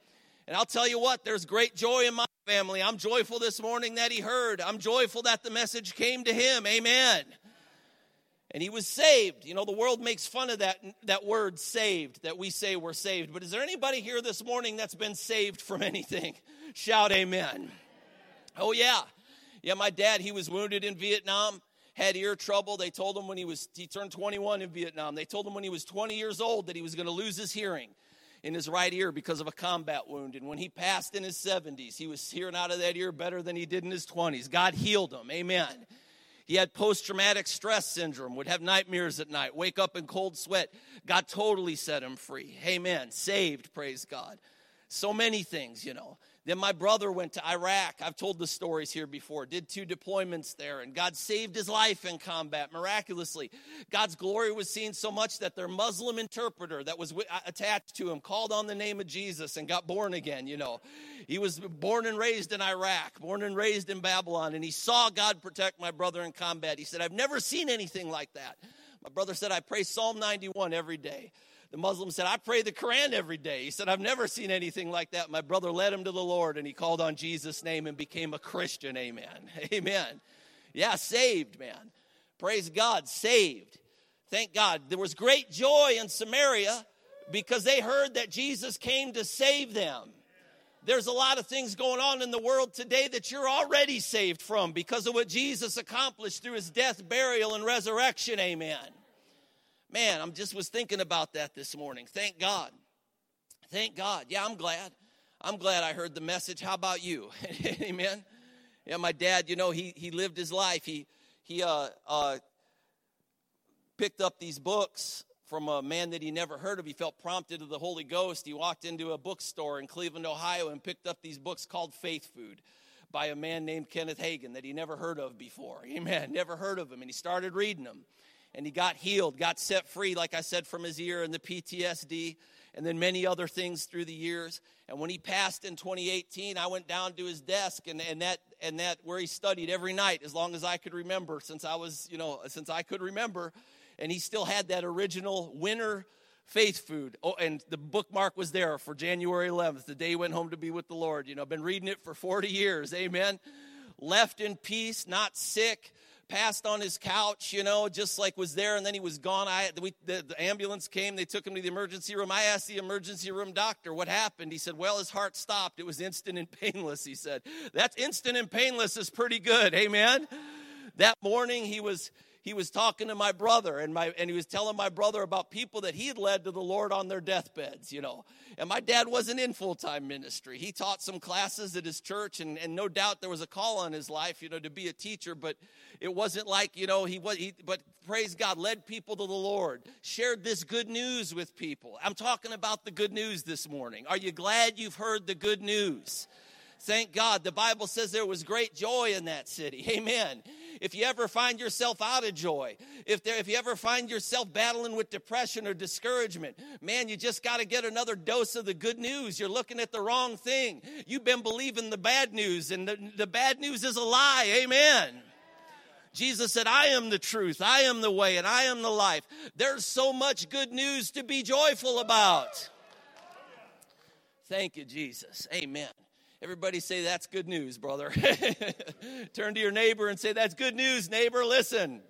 And I'll tell you what, there's great joy in my family. I'm joyful this morning that he heard. I'm joyful that the message came to him. Amen. And he was saved. You know, the world makes fun of that, that word saved, that we say we're saved. But is there anybody here this morning that's been saved from anything? Shout amen. Oh, yeah. Yeah, my dad, he was wounded in Vietnam, had ear trouble. They told him when he was, he turned 21 in Vietnam. They told him when he was 20 years old that he was going to lose his hearing in his right ear because of a combat wound. And when he passed in his 70s, he was hearing out of that ear better than he did in his 20s. God healed him. Amen. He had post traumatic stress syndrome, would have nightmares at night, wake up in cold sweat. God totally set him free. Amen. Saved, praise God. So many things, you know. Then my brother went to Iraq. I've told the stories here before. Did two deployments there, and God saved his life in combat miraculously. God's glory was seen so much that their Muslim interpreter that was uh, attached to him called on the name of Jesus and got born again. You know, he was born and raised in Iraq, born and raised in Babylon, and he saw God protect my brother in combat. He said, I've never seen anything like that. My brother said, I pray Psalm 91 every day. The Muslim said, I pray the Quran every day. He said, I've never seen anything like that. My brother led him to the Lord and he called on Jesus' name and became a Christian. Amen. Amen. Yeah, saved, man. Praise God, saved. Thank God. There was great joy in Samaria because they heard that Jesus came to save them. There's a lot of things going on in the world today that you're already saved from because of what Jesus accomplished through his death, burial, and resurrection. Amen. Man, I'm just was thinking about that this morning. Thank God. Thank God. Yeah, I'm glad. I'm glad I heard the message. How about you? Amen. Yeah, my dad, you know, he he lived his life. He he uh uh picked up these books from a man that he never heard of. He felt prompted of the Holy Ghost. He walked into a bookstore in Cleveland, Ohio, and picked up these books called Faith Food by a man named Kenneth Hagin that he never heard of before. Amen. Never heard of him. And he started reading them. And he got healed, got set free, like I said, from his ear and the PTSD, and then many other things through the years. And when he passed in 2018, I went down to his desk and, and that and that where he studied every night as long as I could remember, since I was, you know, since I could remember and he still had that original winter faith food. Oh, and the bookmark was there for January 11th, the day he went home to be with the Lord. You know, I've been reading it for 40 years. Amen. Left in peace, not sick, passed on his couch, you know, just like was there, and then he was gone. I we, the, the ambulance came, they took him to the emergency room. I asked the emergency room doctor what happened. He said, "Well, his heart stopped. It was instant and painless." He said, "That's instant and painless is pretty good." Amen. That morning he was he was talking to my brother and my and he was telling my brother about people that he had led to the Lord on their deathbeds, you know. And my dad wasn't in full-time ministry. He taught some classes at his church and, and no doubt there was a call on his life, you know, to be a teacher, but it wasn't like, you know, he was he, but praise God, led people to the Lord, shared this good news with people. I'm talking about the good news this morning. Are you glad you've heard the good news? Thank God. The Bible says there was great joy in that city. Amen if you ever find yourself out of joy, if, there, if you ever find yourself battling with depression or discouragement, man, you just got to get another dose of the good news. You're looking at the wrong thing. You've been believing the bad news, and the, the bad news is a lie. Amen. Jesus said, I am the truth, I am the way, and I am the life. There's so much good news to be joyful about. Thank you, Jesus. Amen. Everybody say, That's good news, brother. Turn to your neighbor and say, That's good news, neighbor. Listen.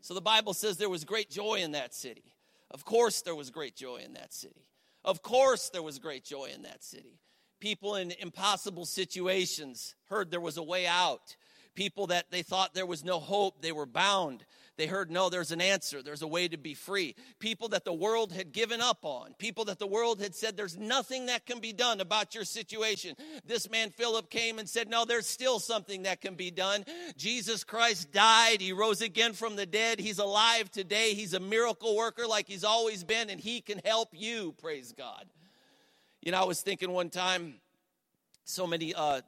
So the Bible says there was great joy in that city. Of course, there was great joy in that city. Of course, there was great joy in that city. People in impossible situations heard there was a way out. People that they thought there was no hope, they were bound. They heard, no, there's an answer. There's a way to be free. People that the world had given up on. People that the world had said, there's nothing that can be done about your situation. This man, Philip, came and said, no, there's still something that can be done. Jesus Christ died. He rose again from the dead. He's alive today. He's a miracle worker like he's always been, and he can help you. Praise God. You know, I was thinking one time, so many, uh,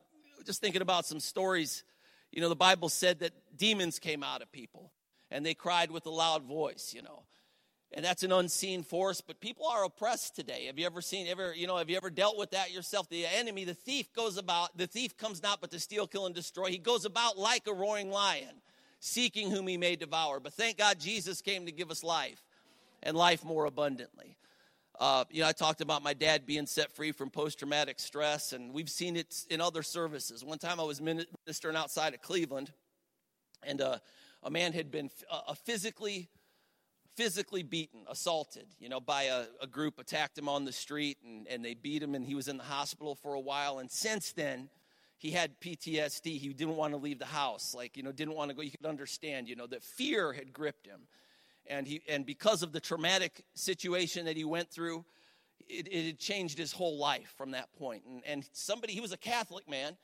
just thinking about some stories. You know, the Bible said that demons came out of people and they cried with a loud voice, you know. And that's an unseen force, but people are oppressed today. Have you ever seen, ever, you know, have you ever dealt with that yourself? The enemy, the thief goes about, the thief comes not but to steal, kill, and destroy. He goes about like a roaring lion, seeking whom he may devour. But thank God Jesus came to give us life and life more abundantly. Uh, you know, I talked about my dad being set free from post traumatic stress, and we've seen it in other services. One time I was ministering outside of Cleveland, and uh, a man had been uh, physically physically beaten, assaulted, you know, by a, a, group attacked him on the street and, and they beat him and he was in the hospital for a while. And since then, he had PTSD. He didn't want to leave the house. Like, you know, didn't want to go. You could understand, you know, that fear had gripped him. And he and because of the traumatic situation that he went through, it, it had changed his whole life from that point. And, and somebody, he was a Catholic man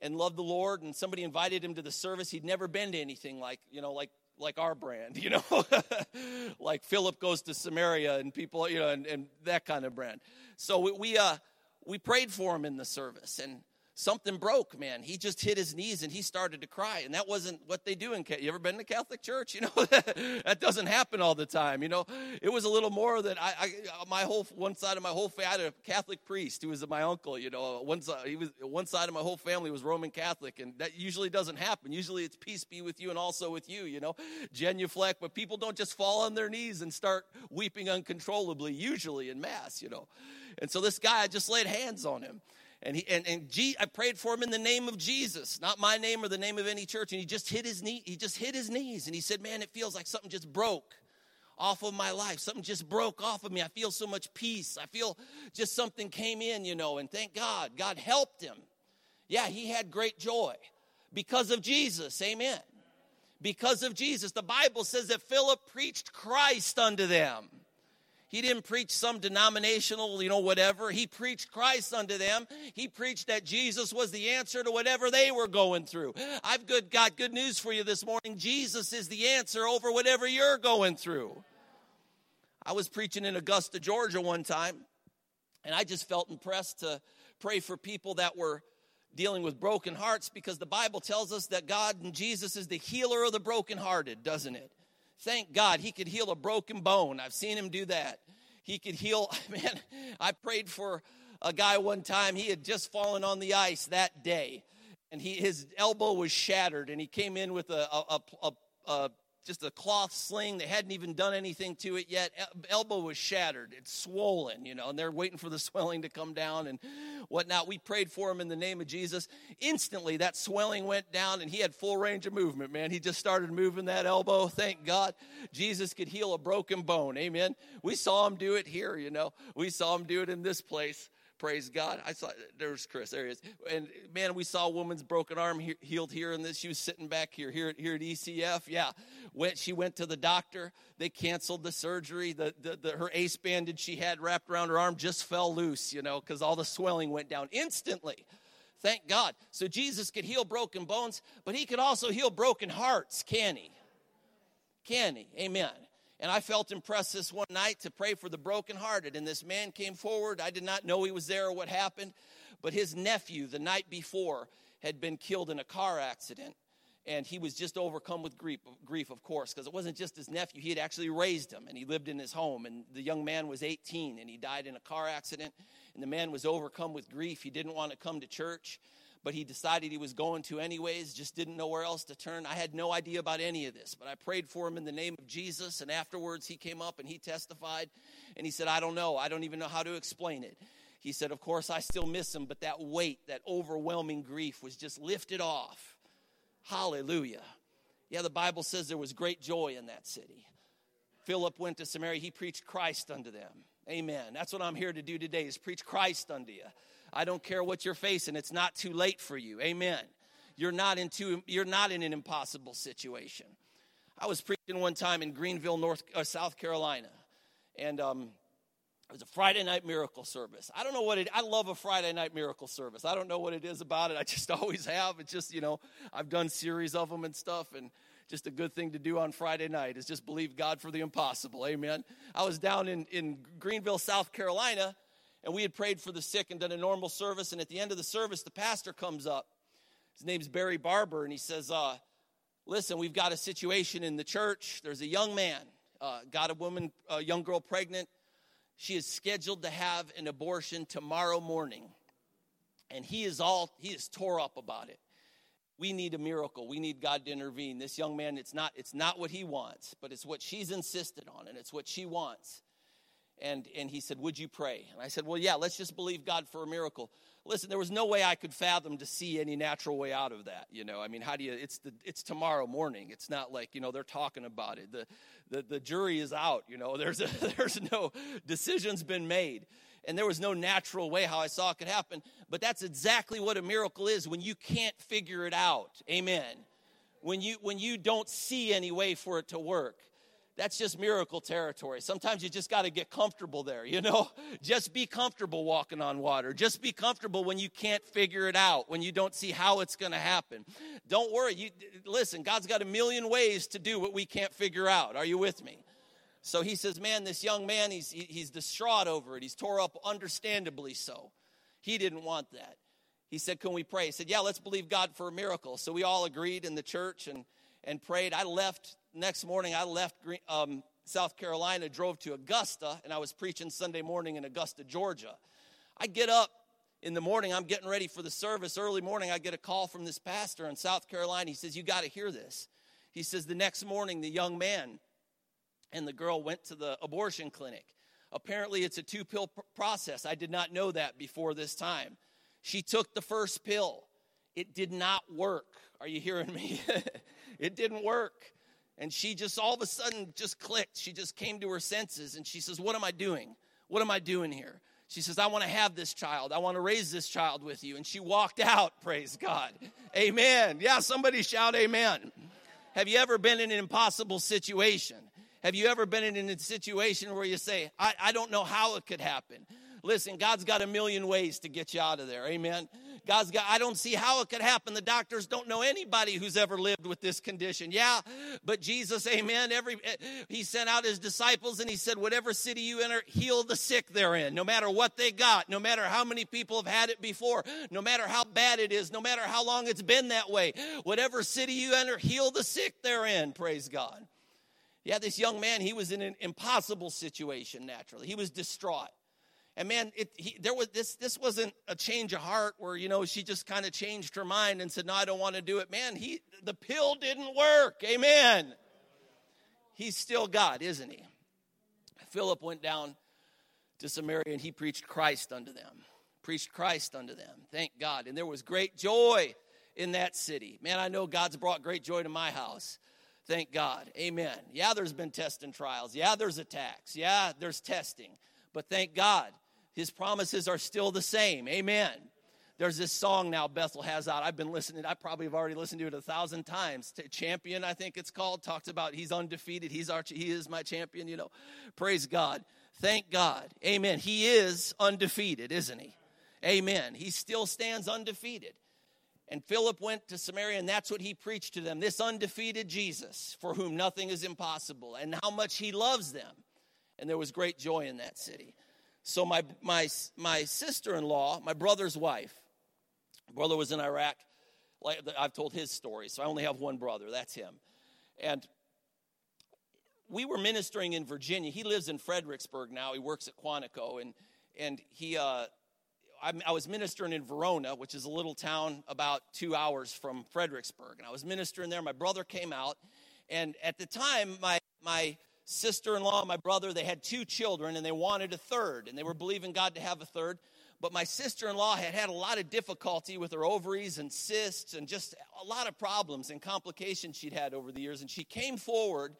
and loved the Lord, and somebody invited him to the service. He'd never been to anything like, you know, like like our brand, you know, like Philip goes to Samaria and people, you know, and, and that kind of brand. So we we, uh, we prayed for him in the service, and something broke, man. He just hit his knees and he started to cry. And that wasn't what they do in You ever been to Catholic church? You know, that doesn't happen all the time. You know, it was a little more than I, I my whole, one side of my whole family, I had a Catholic priest who was my uncle, you know, one side, he was, one side of my whole family was Roman Catholic. And that usually doesn't happen. Usually it's peace be with you and also with you, you know, genuflect. But people don't just fall on their knees and start weeping uncontrollably, usually in Mass, you know. And so this guy, I just laid hands on him and he and, and G, I prayed for him in the name of Jesus, not my name or the name of any church. And he just hit his knee, he just hit his knees, and he said, Man, it feels like something just broke off of my life. Something just broke off of me. I feel so much peace. I feel just something came in, you know, and thank God. God helped him. Yeah, he had great joy because of Jesus. Amen. Because of Jesus. The Bible says that Philip preached Christ unto them. He didn't preach some denominational, you know, whatever. He preached Christ unto them. He preached that Jesus was the answer to whatever they were going through. I've good, got good news for you this morning. Jesus is the answer over whatever you're going through. I was preaching in Augusta, Georgia one time, and I just felt impressed to pray for people that were dealing with broken hearts because the Bible tells us that God and Jesus is the healer of the brokenhearted, doesn't it? Thank God he could heal a broken bone. I've seen him do that. He could heal, man, I prayed for a guy one time. He had just fallen on the ice that day, and he, his elbow was shattered, and he came in with a, a, a, a just a cloth sling. They hadn't even done anything to it yet. elbow was shattered. It's swollen, you know, and they're waiting for the swelling to come down and whatnot. We prayed for him in the name of Jesus. Instantly, that swelling went down and he had full range of movement, man. He just started moving that elbow. Thank God. Jesus could heal a broken bone. Amen. We saw him do it here, you know. We saw him do it in this place. Praise God. I saw, there's Chris, there he is. And man, we saw a woman's broken arm he, healed here and this. She was sitting back here, here, here at ECF. Yeah. Went, she went to the doctor. They canceled the surgery. The, the, the her ace bandage she had wrapped around her arm just fell loose, you know, because all the swelling went down instantly. Thank God. So Jesus could heal broken bones, but he could also heal broken hearts, can he? Can he? Amen. And I felt impressed this one night to pray for the brokenhearted. And this man came forward. I did not know he was there or what happened, but his nephew, the night before, had been killed in a car accident. And he was just overcome with grief, grief of course, because it wasn't just his nephew. He had actually raised him, and he lived in his home. And the young man was 18, and he died in a car accident. And the man was overcome with grief. He didn't want to come to church but he decided he was going to anyways, just didn't know where else to turn. I had no idea about any of this, but I prayed for him in the name of Jesus. And afterwards, he came up and he testified. And he said, I don't know. I don't even know how to explain it. He said, Of course, I still miss him, but that weight, that overwhelming grief was just lifted off. Hallelujah. Yeah, the Bible says there was great joy in that city. Philip went to Samaria, he preached Christ unto them. Amen. That's what I'm here to do today is preach Christ unto you. I don't care what you're facing. It's not too late for you. Amen. You're not into you're not in an impossible situation. I was preaching one time in Greenville, North uh, South Carolina, and um, it was a Friday night miracle service. I don't know what it. I love a Friday night miracle service. I don't know what it is about it. I just always have. It's just you know I've done series of them and stuff, and just a good thing to do on Friday night is just believe God for the impossible. Amen. I was down in in Greenville, South Carolina and we had prayed for the sick and done a normal service. And at the end of the service, the pastor comes up. His name's Barry Barber, and he says, uh, Listen, we've got a situation in the church. There's a young man, uh, got a woman, a young girl pregnant. She is scheduled to have an abortion tomorrow morning. And he is all, he is tore up about it. We need a miracle. We need God to intervene. This young man, it's not, it's not what he wants, but it's what she's insisted on, and it's what she wants and, and he said, Would you pray? And I said, Well, yeah, let's just believe God for a miracle. Listen, there was no way I could fathom to see any natural way out of that. You know, I mean, how do you, it's, the, it's tomorrow morning. It's not like, you know, they're talking about it. The, the, the jury is out, you know, there's, a, there's no decisions been made. And there was no natural way how I saw it could happen. But that's exactly what a miracle is when you can't figure it out. Amen. When you, when you don't see any way for it to work that's just miracle territory. Sometimes you just got to get comfortable there, you know? Just be comfortable walking on water. Just be comfortable when you can't figure it out, when you don't see how it's going to happen. Don't worry. You listen, God's got a million ways to do what we can't figure out. Are you with me? So he says, "Man, this young man, he's he's distraught over it. He's tore up understandably so. He didn't want that." He said, "Can we pray?" He said, "Yeah, let's believe God for a miracle." So we all agreed in the church and and prayed. I left next morning, I left um, South Carolina, drove to Augusta, and I was preaching Sunday morning in Augusta, Georgia. I get up in the morning, I'm getting ready for the service. Early morning, I get a call from this pastor in South Carolina. He says, You got to hear this. He says, The next morning, the young man and the girl went to the abortion clinic. Apparently, it's a two pill process. I did not know that before this time. She took the first pill, it did not work. Are you hearing me? it didn't work. And she just all of a sudden just clicked. She just came to her senses and she says, What am I doing? What am I doing here? She says, I want to have this child. I want to raise this child with you. And she walked out, praise God. Amen. Yeah, somebody shout amen. Have you ever been in an impossible situation? Have you ever been in a situation where you say, I, I don't know how it could happen? Listen, God's got a million ways to get you out of there. Amen. God's got, I don't see how it could happen. The doctors don't know anybody who's ever lived with this condition. Yeah, but Jesus, amen. Every, he sent out his disciples and he said, whatever city you enter, heal the sick therein, no matter what they got, no matter how many people have had it before, no matter how bad it is, no matter how long it's been that way. Whatever city you enter, heal the sick therein. Praise God. Yeah, this young man, he was in an impossible situation naturally. He was distraught. And man, it, he, there was this. This wasn't a change of heart where you know she just kind of changed her mind and said, "No, I don't want to do it." Man, he the pill didn't work. Amen. He's still God, isn't he? Philip went down to Samaria and he preached Christ unto them. Preached Christ unto them. Thank God. And there was great joy in that city. Man, I know God's brought great joy to my house. Thank God. Amen. Yeah, there's been tests and trials. Yeah, there's attacks. Yeah, there's testing. But thank God his promises are still the same. Amen. There's this song now Bethel has out. I've been listening. I probably have already listened to it a thousand times. Champion, I think it's called. Talks about he's undefeated. He's our, he is my champion. You know, praise God. Thank God. Amen. He is undefeated, isn't he? Amen. He still stands undefeated. And Philip went to Samaria, and that's what he preached to them this undefeated Jesus, for whom nothing is impossible, and how much he loves them. And there was great joy in that city. So my my my sister-in-law, my brother's wife, brother was in Iraq. Like I've told his story, so I only have one brother. That's him. And we were ministering in Virginia. He lives in Fredericksburg now. He works at Quantico, and and he. Uh, I, I was ministering in Verona, which is a little town about two hours from Fredericksburg, and I was ministering there. My brother came out, and at the time, my my sister in law, my brother, they had two children and they wanted a third, and they were believing God to have a third. But my sister in law had had a lot of difficulty with her ovaries and cysts and just a lot of problems and complications she'd had over the years. And she came forward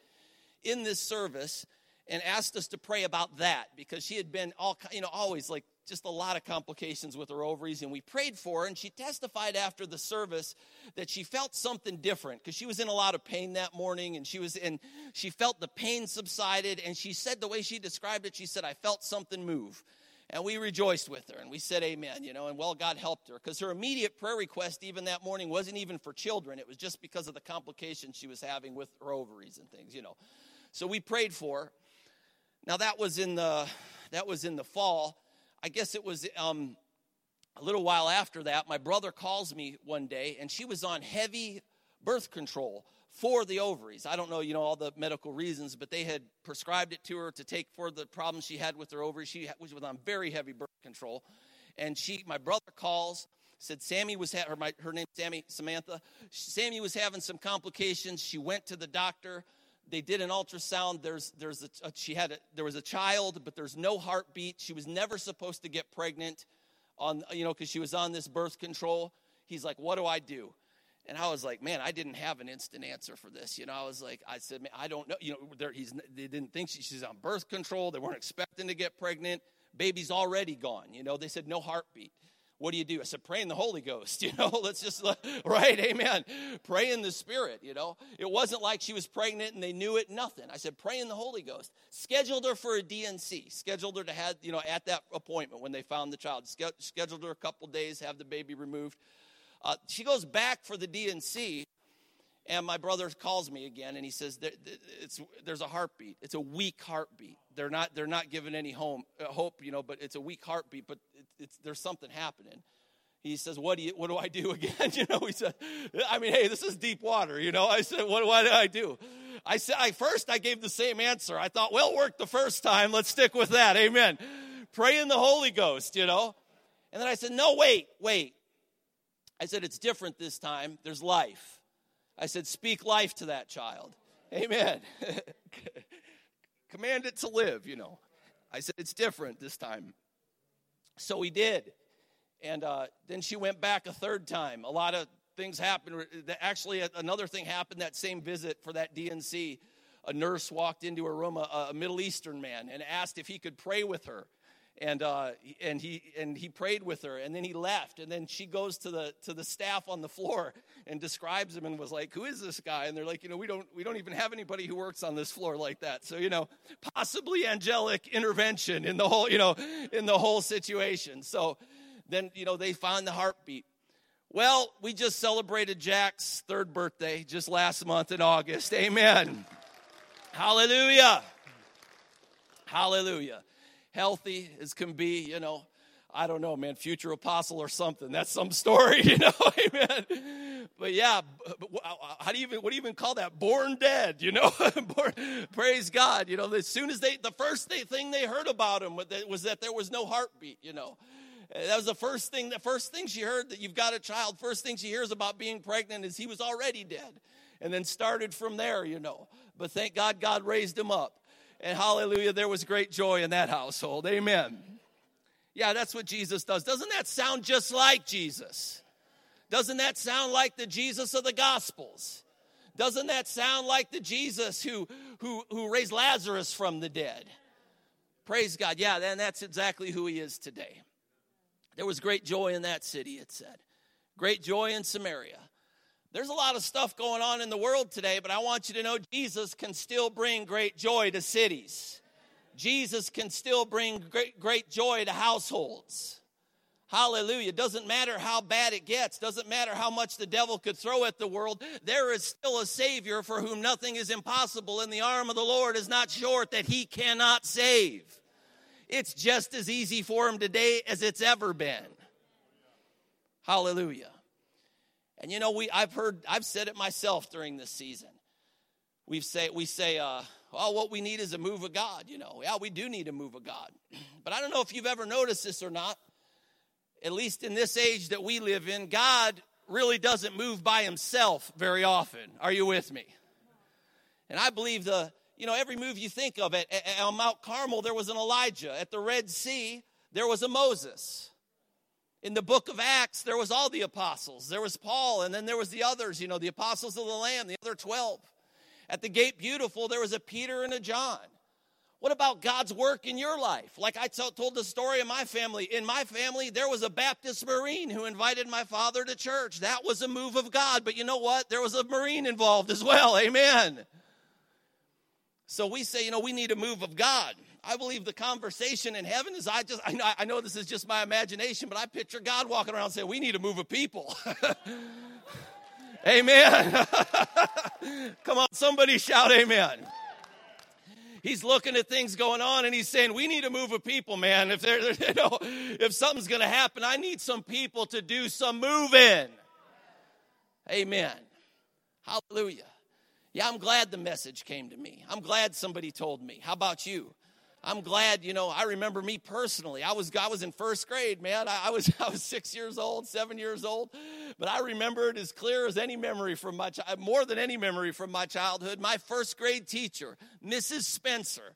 in this service and asked us to pray about that because she had been all, you know, always like just a lot of complications with her ovaries. And we prayed for her, and she testified after the service that she felt something different because she was in a lot of pain that morning, and she was in, she felt the pain subsided. And she said the way she described it, she said, I felt something move. And we rejoiced with her and we said amen, you know, and well, God helped her because her immediate prayer request, even that morning, wasn't even for children. It was just because of the complications she was having with her ovaries and things, you know. So we prayed for her. Now that was in the that was in the fall. I guess it was um, a little while after that. My brother calls me one day, and she was on heavy birth control for the ovaries. I don't know, you know, all the medical reasons, but they had prescribed it to her to take for the problems she had with her ovaries. She was on very heavy birth control, and she, my brother calls said Sammy was ha- her, my, her name Sammy Samantha. Sammy was having some complications. She went to the doctor they did an ultrasound. There's there's a, she had a, there was a child but there's no heartbeat. She was never supposed to get pregnant on you know because she was on this birth control. He's like what do i do? And i was like man i didn't have an instant answer for this. You know i was like i said man i don't know. You know he's, they didn't think she, she's on birth control. They weren't expecting to get pregnant. Baby's already gone. You know they said no heartbeat what do you do? I said, pray in the Holy Ghost, you know, let's just, right, amen. Pray in the Spirit, you know. It wasn't like she was pregnant and they knew it, nothing. I said, pray in the Holy Ghost. Scheduled her for a D&C, scheduled her to have, you know, at that appointment when they found the child, scheduled her a couple days, have the baby removed. Uh, she goes back for the D&C, and my brother calls me again and he says, There's a heartbeat. It's a weak heartbeat. They're not, they're not giving any home, uh, hope, you know, but it's a weak heartbeat, but there's something happening. He says, what do, you, what do I do again? you know, he said, I mean, hey, this is deep water. You know, I said, what, what did I do? I said, I first I gave the same answer. I thought, well, worked the first time. Let's stick with that. Amen. Pray in the Holy Ghost, you know. And then I said, no, wait, wait. I said, it's different this time. There's life. I said, Speak life to that child. Amen. Command it to live, you know. I said, It's different this time. So he did. And uh, then she went back a third time. A lot of things happened. Actually, another thing happened that same visit for that D&C. A nurse walked into her room, a, a Middle Eastern man, and asked if he could pray with her and uh, and he and he prayed with her, and then he left, and then she goes to the to the staff on the floor and describes him and was like, "Who is this guy?" And they're like, "You know, we don't we don't even have anybody who works on this floor like that." So you know, possibly angelic intervention in the whole you know in the whole situation. So then you know they find the heartbeat. Well, we just celebrated Jack's third birthday just last month in August. Amen. Hallelujah. Hallelujah healthy as can be, you know. I don't know, man, future apostle or something. That's some story, you know. Amen. But yeah, how do you even what do you even call that? Born dead, you know. Born, praise God, you know. As soon as they, the first thing they heard about him was that there was no heartbeat, you know. That was the first thing. The first thing she heard that you've got a child. First thing she hears about being pregnant is he was already dead, and then started from there, you know. But thank God, God raised him up. And hallelujah, there was great joy in that household. Amen. Yeah, that's what Jesus does. Doesn't that sound just like Jesus? Doesn't that sound like the Jesus of the Gospels? Doesn't that sound like the Jesus who, who, who raised Lazarus from the dead? Praise God. Yeah, then that's exactly who he is today. There was great joy in that city, it said. Great joy in Samaria. There's a lot of stuff going on in the world today, but I want you to know Jesus can still bring great joy to cities. Jesus can still bring great, great joy to households. Hallelujah. Doesn't matter how bad it gets, doesn't matter how much the devil could throw at the world, there is still a Savior for whom nothing is impossible, and the arm of the Lord is not short that he cannot save. It's just as easy for him today as it's ever been. Hallelujah. And you know, we I've heard I've said it myself during this season. We say we say, uh, oh, what we need is a move of God. You know, yeah, we do need a move of God. But I don't know if you've ever noticed this or not. At least in this age that we live in, God really doesn't move by himself very often. Are you with me? And I believe the you know every move you think of it. On Mount Carmel, there was an Elijah. At the Red Sea, there was a Moses. In the book of Acts, there was all the apostles. There was Paul, and then there was the others, you know, the apostles of the Lamb, the other 12. At the Gate Beautiful, there was a Peter and a John. What about God's work in your life? Like I told the story of my family. In my family, there was a Baptist Marine who invited my father to church. That was a move of God. But you know what? There was a Marine involved as well. Amen. So we say, you know, we need a move of God. I believe the conversation in heaven is I just, I know, I know this is just my imagination, but I picture God walking around saying, We need to move a people. amen. Come on, somebody shout amen. He's looking at things going on and he's saying, We need to move a people, man. If there, you know, if something's gonna happen, I need some people to do some moving. Amen. Hallelujah. Yeah, I'm glad the message came to me. I'm glad somebody told me. How about you? I'm glad, you know, I remember me personally. I was I was in first grade, man. I, I, was I was six years old, seven years old, but I remember it as clear as any memory from my more than any memory from my childhood. My first grade teacher, Mrs. Spencer.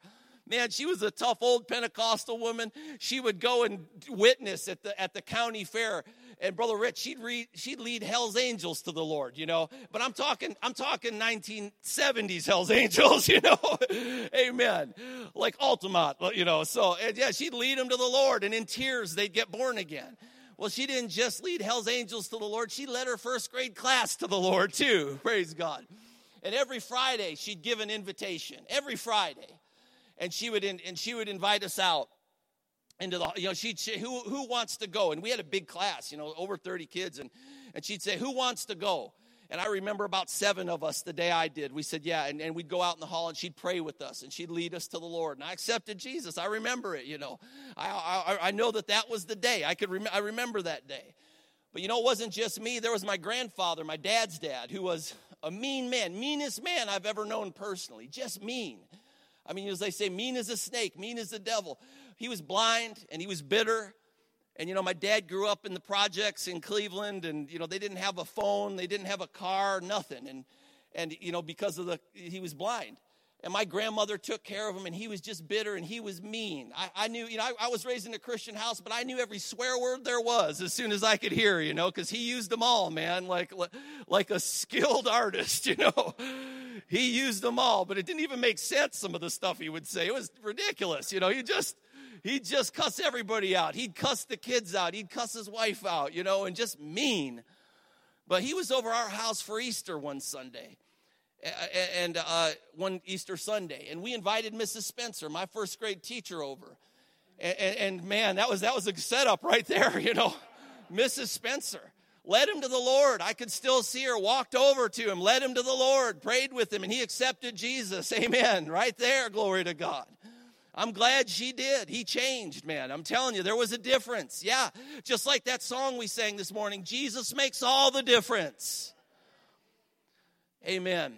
Man, she was a tough old Pentecostal woman. She would go and witness at the at the county fair and brother Rich, she'd read, she'd lead Hell's Angels to the Lord, you know. But I'm talking, I'm talking 1970s Hell's Angels, you know. Amen. Like Ultimate, you know. So and yeah, she'd lead them to the Lord, and in tears they'd get born again. Well, she didn't just lead Hell's Angels to the Lord; she led her first grade class to the Lord too. Praise God. And every Friday she'd give an invitation. Every Friday, and she would in, and she would invite us out into the you know she'd say who who wants to go? And we had a big class you know over 30 kids and and she'd say who wants to go? And i remember about seven of us the day i did we said yeah and, and we'd go out in the hall and she'd pray with us and she'd lead us to the lord and i accepted jesus. I remember it you know. I i, I know that that was the day. I could rem- i remember that day. But you know it wasn't just me. There was my grandfather my dad's dad who was a mean man meanest man i've ever known personally just mean. I mean, as they say, mean as a snake, mean as the devil he was blind and he was bitter. And you know, my dad grew up in the projects in Cleveland, and you know, they didn't have a phone, they didn't have a car, nothing. And and you know, because of the he was blind. And my grandmother took care of him, and he was just bitter and he was mean. I, I knew, you know, I, I, was raised in a Christian house, but I knew every swear word there was as soon as I could hear, you know, because he used them all, man, like like a skilled artist, you know. He used them all, but it didn't even make sense. Some of the stuff he would say it was ridiculous, you know. He just he'd just cuss everybody out. He'd cuss the kids out. He'd cuss his wife out, you know, and just mean. But he was over our house for Easter one Sunday and uh, one Easter Sunday, and we invited Mrs. Spencer, my first grade teacher, over. And, and, and, man, that was that was a setup right there, you know. Mrs. Spencer led him to the Lord. I could still see her. Walked over to him, led him to the Lord, prayed with him, and he accepted Jesus. Amen. Right there, glory to God. I'm glad she did. He changed, man. I'm telling you, there was a difference. Yeah, just like that song we sang this morning Jesus makes all the difference. Amen.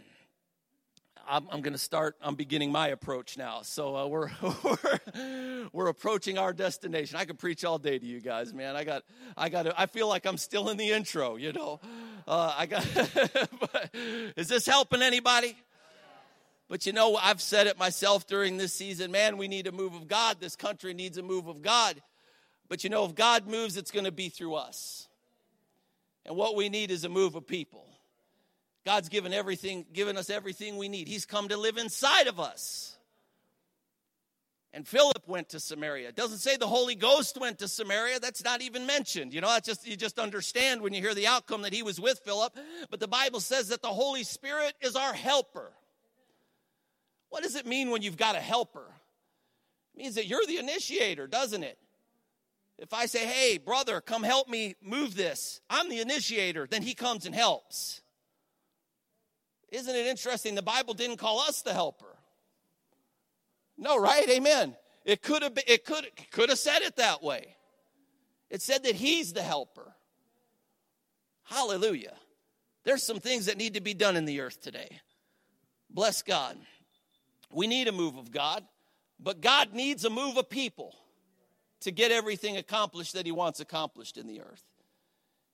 I'm, I'm going to start. I'm beginning my approach now. So uh, we're, we're we're approaching our destination. I could preach all day to you guys, man. I got I got. I feel like I'm still in the intro. You know, uh, I got. is this helping anybody? But you know, I've said it myself during this season. Man, we need a move of God. This country needs a move of God. But you know, if God moves, it's going to be through us. And what we need is a move of people. God's given everything, given us everything we need. He's come to live inside of us. And Philip went to Samaria. It doesn't say the Holy Ghost went to Samaria. That's not even mentioned. You know, that's just you just understand when you hear the outcome that he was with Philip. But the Bible says that the Holy Spirit is our helper. What does it mean when you've got a helper? It means that you're the initiator, doesn't it? If I say, hey, brother, come help me move this, I'm the initiator, then he comes and helps. Isn't it interesting? The Bible didn't call us the helper. No, right? Amen. It could have been, it could could have said it that way. It said that he's the helper. Hallelujah. There's some things that need to be done in the earth today. Bless God. We need a move of God, but God needs a move of people to get everything accomplished that he wants accomplished in the earth.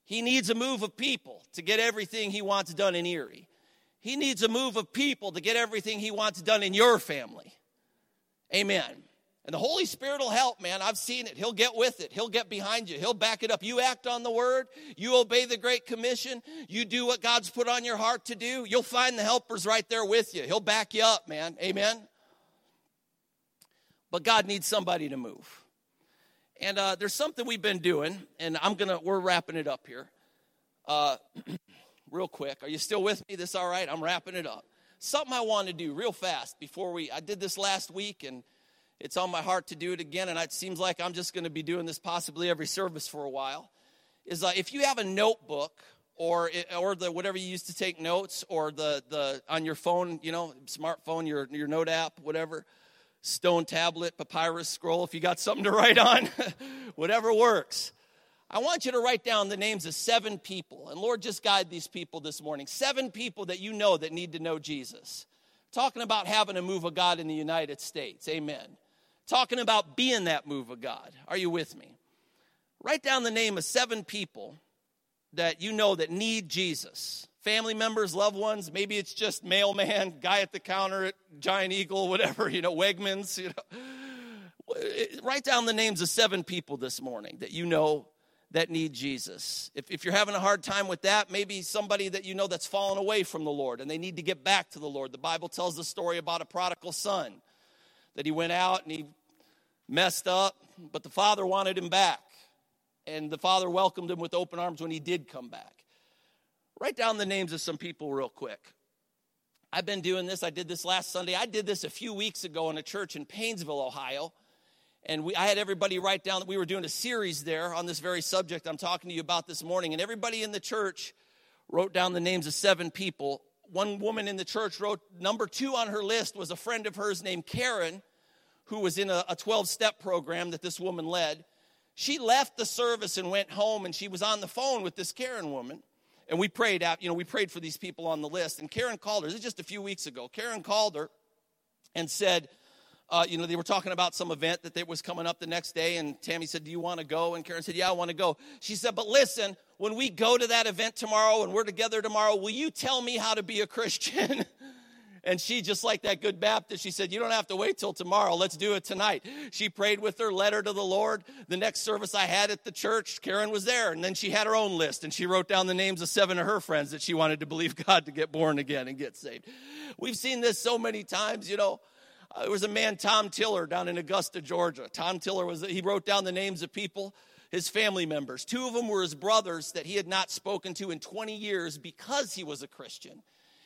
He needs a move of people to get everything he wants done in Erie. He needs a move of people to get everything he wants done in your family. Amen. And the Holy Spirit will help, man. I've seen it. He'll get with it. He'll get behind you. He'll back it up. You act on the word. You obey the Great Commission. You do what God's put on your heart to do. You'll find the helpers right there with you. He'll back you up, man. Amen. But God needs somebody to move. And uh, there's something we've been doing, and I'm gonna. We're wrapping it up here. Uh, real quick. Are you still with me? This all right? I'm wrapping it up. Something I want to do real fast before we, I did this last week and it's on my heart to do it again. And it seems like I'm just going to be doing this possibly every service for a while. Is uh, if you have a notebook or or the whatever you use to take notes or the the on your phone, you know, smartphone, your your note app, whatever, stone tablet, papyrus scroll, if you got something to write on, whatever works. I want you to write down the names of seven people. And Lord, just guide these people this morning. Seven people that you know that need to know Jesus. Talking about having a move of God in the United States. Amen. Talking about being that move of God. Are you with me? Write down the name of seven people that you know that need Jesus. Family members, loved ones, maybe it's just mailman, guy at the counter at Giant Eagle, whatever, you know, Wegmans, you know. Write down the names of seven people this morning that you know that need Jesus. If, if you're having a hard time with that, maybe somebody that you know that's fallen away from the Lord and they need to get back to the Lord. The Bible tells the story about a prodigal son that he went out and he messed up, but the father wanted him back. And the father welcomed him with open arms when he did come back. Write down the names of some people real quick. I've been doing this. I did this last Sunday. I did this a few weeks ago in a church in Painesville, Ohio and we, I had everybody write down that we were doing a series there on this very subject I'm talking to you about this morning. And everybody in the church wrote down the names of seven people. One woman in the church wrote number two on her list was a friend of hers named Karen, who was in a 12 step program that this woman led. She left the service and went home, and she was on the phone with this Karen woman. And we prayed out, you know, we prayed for these people on the list. And Karen called her, this is just a few weeks ago. Karen called her and said, uh, you know, they were talking about some event that was coming up the next day, and Tammy said, Do you want to go? And Karen said, Yeah, I want to go. She said, But listen, when we go to that event tomorrow and we're together tomorrow, will you tell me how to be a Christian? and she, just like that good Baptist, she said, You don't have to wait till tomorrow. Let's do it tonight. She prayed with her, letter to the Lord. The next service I had at the church, Karen was there. And then she had her own list and she wrote down the names of seven of her friends that she wanted to believe God to get born again and get saved. We've seen this so many times, you know. Uh, there was a man, Tom Tiller, down in Augusta, Georgia. Tom Tiller was, he wrote down the names of people, his family members. Two of them were his brothers that he had not spoken to in 20 years because he was a Christian.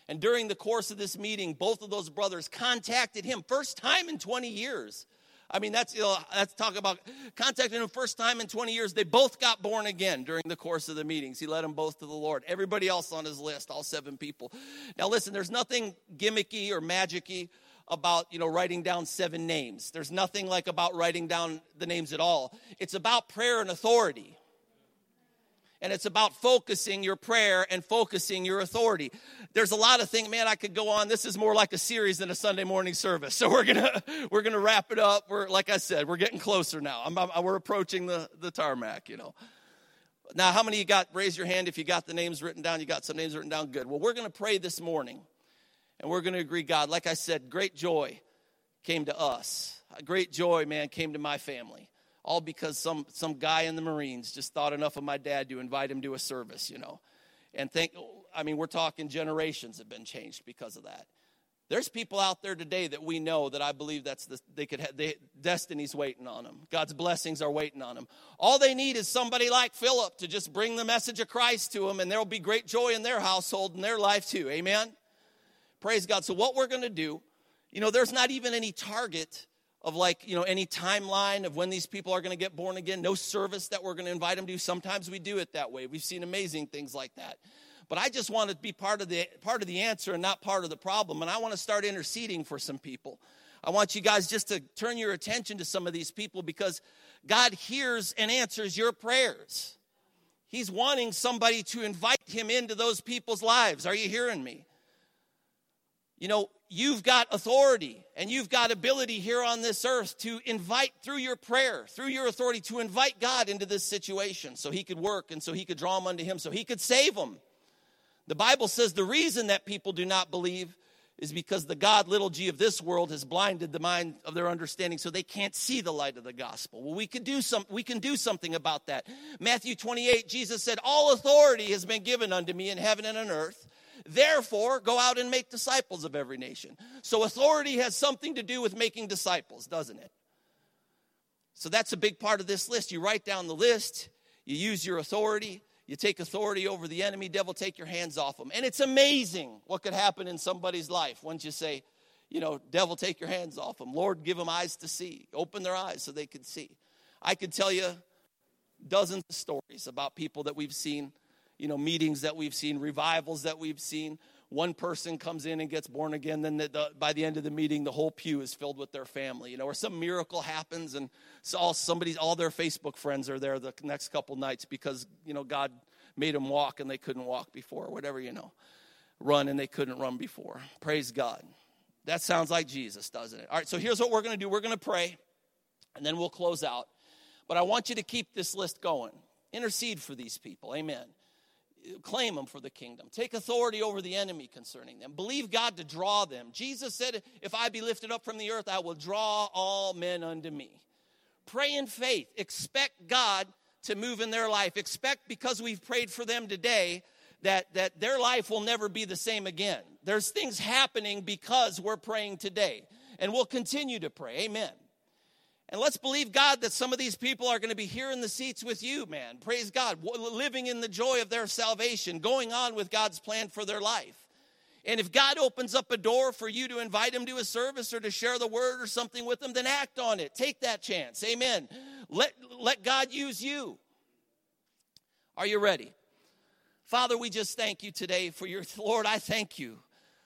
And during the course of this meeting, both of those brothers contacted him, first time in 20 years. I mean, that's, you know, that's talk about contacting him first time in 20 years. They both got born again during the course of the meetings. He led them both to the Lord. Everybody else on his list, all seven people. Now, listen, there's nothing gimmicky or magicy about you know writing down seven names there's nothing like about writing down the names at all it's about prayer and authority and it's about focusing your prayer and focusing your authority. There's a lot of things, man, I could go on. This is more like a series than a Sunday morning service. So we're gonna we're gonna wrap it up. We're like I said, we're getting closer now. I'm, I'm, we're approaching the, the tarmac, you know. Now, how many you got? Raise your hand if you got the names written down. You got some names written down. Good. Well, we're to pray this morning, and we're to agree. God, like I said, great joy came to us. A Great joy, man, came to my family all because some, some guy in the Marines just thought enough of my dad to invite him to a service, you know. And think, I mean, we're talking generations have been changed because of that. There's people out there today that we know that I believe that's the, they could have, they, destiny's waiting on them. God's blessings are waiting on them. All they need is somebody like Philip to just bring the message of Christ to them, and there will be great joy in their household and their life too. Amen? Praise God. So, what we're going to do, you know, there's not even any target of like, you know, any timeline of when these people are going to get born again, no service that we're going to invite them to. Sometimes we do it that way. We've seen amazing things like that. But I just want to be part of the part of the answer and not part of the problem. And I want to start interceding for some people. I want you guys just to turn your attention to some of these people because God hears and answers your prayers. He's wanting somebody to invite him into those people's lives. Are you hearing me? You know, you've got authority and you've got ability here on this earth to invite through your prayer, through your authority, to invite God into this situation so he could work and so he could draw them unto him, so he could save them. The Bible says the reason that people do not believe is because the God, little g, of this world has blinded the mind of their understanding so they can't see the light of the gospel. Well, we can do some, we can do something about that. Matthew 28, Jesus said, All authority has been given unto me in heaven and on earth. Therefore, go out and make disciples of every nation. So, authority has something to do with making disciples, doesn't it? So, that's a big part of this list. You write down the list, you use your authority, you take authority over the enemy, devil, take your hands off them. And it's amazing what could happen in somebody's life once you say, you know, devil, take your hands off them. Lord, give them eyes to see. Open their eyes so they can see. I could tell you dozens of stories about people that we've seen you know, meetings that we've seen, revivals that we've seen. One person comes in and gets born again, then the, the, by the end of the meeting, the whole pew is filled with their family, you know, or some miracle happens and all somebody, all their Facebook friends are there the next couple nights because, you know, God made them walk and they couldn't walk before, or whatever, you know, run and they couldn't run before. Praise God. That sounds like Jesus, doesn't it? All right, so here's what we're going to do we're going to pray and then we'll close out. But I want you to keep this list going. Intercede for these people. Amen claim them for the kingdom. Take authority over the enemy concerning them. Believe God to draw them. Jesus said, If I be lifted up from the earth, I will draw all men unto me. Pray in faith. Expect God to move in their life. Expect because we've prayed for them today that, that their life will never be the same again. There's things happening because we're praying today. And we'll continue to pray. Amen. And let's believe God that some of these people are going to be here in the seats with you, man. Praise God. Living in the joy of their salvation, going on with God's plan for their life. And if God opens up a door for you to invite them to a service or to share the word or something with them, then act on it. Take that chance. Amen. Let, let God use you. Are you ready? Father, we just thank you today for your, Lord, I thank you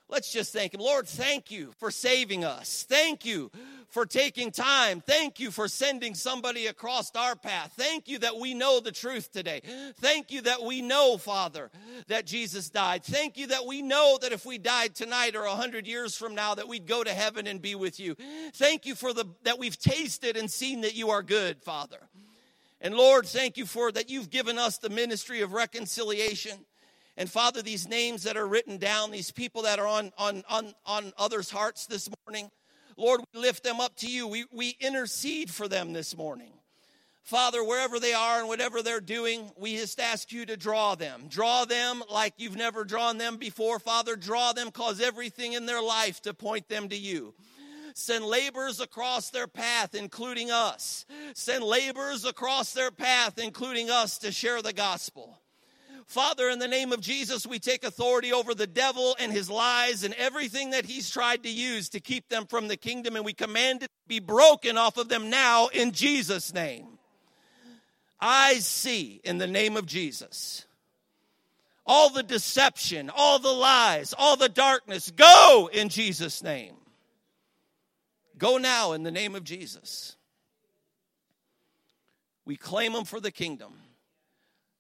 Let's just thank Him. Lord, thank you for saving us. Thank you for taking time. Thank you for sending somebody across our path. Thank you that we know the truth today. Thank you that we know, Father, that Jesus died. Thank you that we know that if we died tonight or a hundred years from now, that we'd go to heaven and be with you. Thank you for the that we've tasted and seen that you are good, Father. And Lord, thank you for that you've given us the ministry of reconciliation. And Father, these names that are written down, these people that are on, on, on, on others' hearts this morning, Lord, we lift them up to you. We, we intercede for them this morning. Father, wherever they are and whatever they're doing, we just ask you to draw them. Draw them like you've never drawn them before. Father, draw them, cause everything in their life to point them to you. Send laborers across their path, including us. Send laborers across their path, including us, to share the gospel. Father, in the name of Jesus, we take authority over the devil and his lies and everything that he's tried to use to keep them from the kingdom, and we command it to be broken off of them now in Jesus' name. I see in the name of Jesus all the deception, all the lies, all the darkness, go in Jesus' name. Go now in the name of Jesus. We claim them for the kingdom.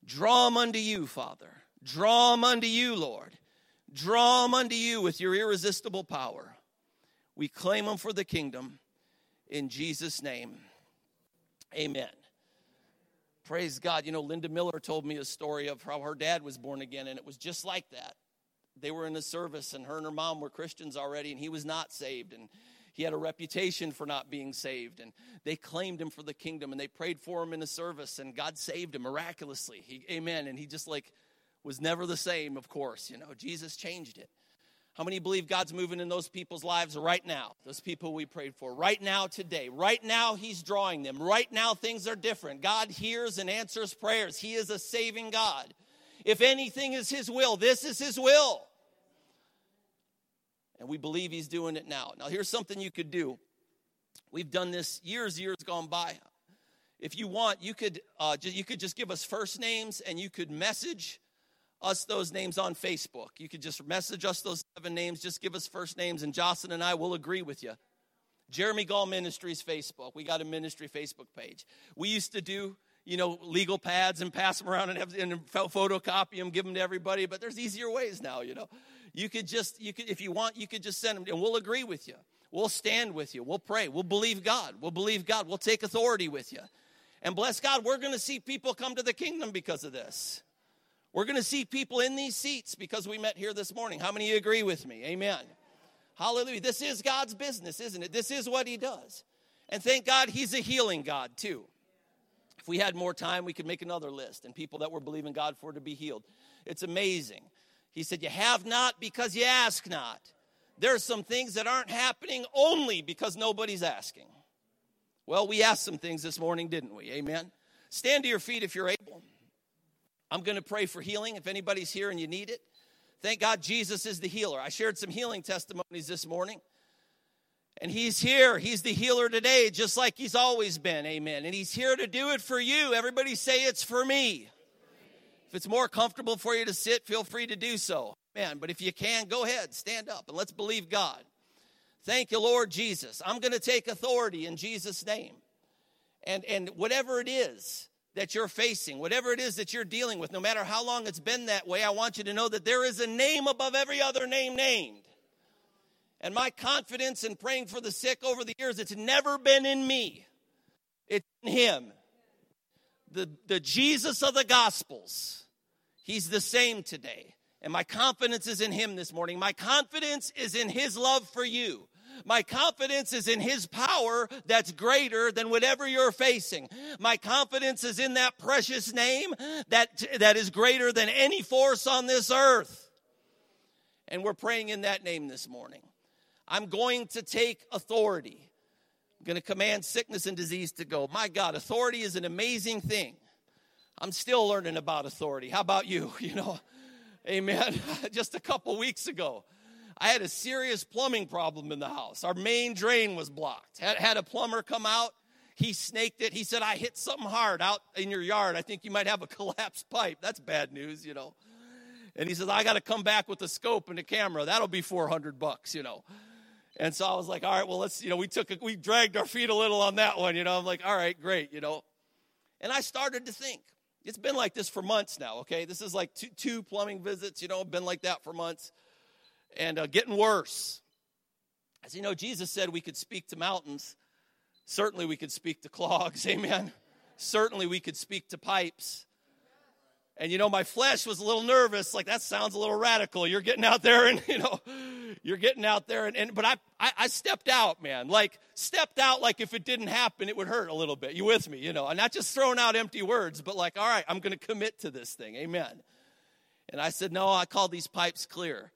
Draw them unto you, Father. Draw them unto you, Lord. Draw them unto you with your irresistible power. We claim them for the kingdom in Jesus' name. Amen. Praise God. You know, Linda Miller told me a story of how her dad was born again, and it was just like that. They were in a service, and her and her mom were Christians already, and he was not saved. And he had a reputation for not being saved, and they claimed him for the kingdom, and they prayed for him in a service, and God saved him miraculously. He, amen. And he just like was never the same, of course. You know, Jesus changed it. How many believe God's moving in those people's lives right now? Those people we prayed for. Right now, today. Right now, He's drawing them. Right now, things are different. God hears and answers prayers. He is a saving God. If anything is His will, this is His will. And we believe he's doing it now. Now, here's something you could do. We've done this years, years gone by. If you want, you could, uh, you could just give us first names and you could message us those names on Facebook. You could just message us those seven names, just give us first names, and Jocelyn and I will agree with you. Jeremy Gall Ministries Facebook. We got a ministry Facebook page. We used to do, you know, legal pads and pass them around and, have, and photocopy them, give them to everybody, but there's easier ways now, you know. You could just, you could, if you want, you could just send them, and we'll agree with you. We'll stand with you. We'll pray. We'll believe God. We'll believe God. We'll take authority with you. And bless God, we're going to see people come to the kingdom because of this. We're going to see people in these seats because we met here this morning. How many agree with me? Amen. Hallelujah. This is God's business, isn't it? This is what He does. And thank God He's a healing God, too. If we had more time, we could make another list and people that we're believing God for to be healed. It's amazing. He said, You have not because you ask not. There are some things that aren't happening only because nobody's asking. Well, we asked some things this morning, didn't we? Amen. Stand to your feet if you're able. I'm going to pray for healing if anybody's here and you need it. Thank God Jesus is the healer. I shared some healing testimonies this morning. And he's here. He's the healer today, just like he's always been. Amen. And he's here to do it for you. Everybody say it's for me. If it's more comfortable for you to sit, feel free to do so. Man, but if you can, go ahead, stand up and let's believe God. Thank you, Lord Jesus. I'm going to take authority in Jesus' name. And, and whatever it is that you're facing, whatever it is that you're dealing with, no matter how long it's been that way, I want you to know that there is a name above every other name named. And my confidence in praying for the sick over the years, it's never been in me, it's in Him the, the Jesus of the Gospels, he's the same today. And my confidence is in him this morning. My confidence is in his love for you. My confidence is in his power that's greater than whatever you're facing. My confidence is in that precious name that, that is greater than any force on this earth. And we're praying in that name this morning. I'm going to take authority I'm going to command sickness and disease to go. My God, authority is an amazing thing. I'm still learning about authority. How about you? You know, amen. Just a couple weeks ago, I had a serious plumbing problem in the house. Our main drain was blocked. Had, had a plumber come out. He snaked it. He said, I hit something hard out in your yard. I think you might have a collapsed pipe. That's bad news, you know. And he says, I got to come back with a scope and a camera. That'll be 400 bucks, you know. And so I was like, all right, well, let's, you know, we took, a, we dragged our feet a little on that one, you know. I'm like, all right, great, you know. And I started to think, it's been like this for months now, okay? This is like two, two plumbing visits, you know, been like that for months and uh, getting worse. As you know, Jesus said we could speak to mountains. Certainly we could speak to clogs, amen. Certainly we could speak to pipes. And you know, my flesh was a little nervous, like that sounds a little radical. You're getting out there and, you know, you're getting out there and, and but I, I, I stepped out man like stepped out like if it didn't happen it would hurt a little bit you with me you know i'm not just throwing out empty words but like all right i'm going to commit to this thing amen and i said no i called these pipes clear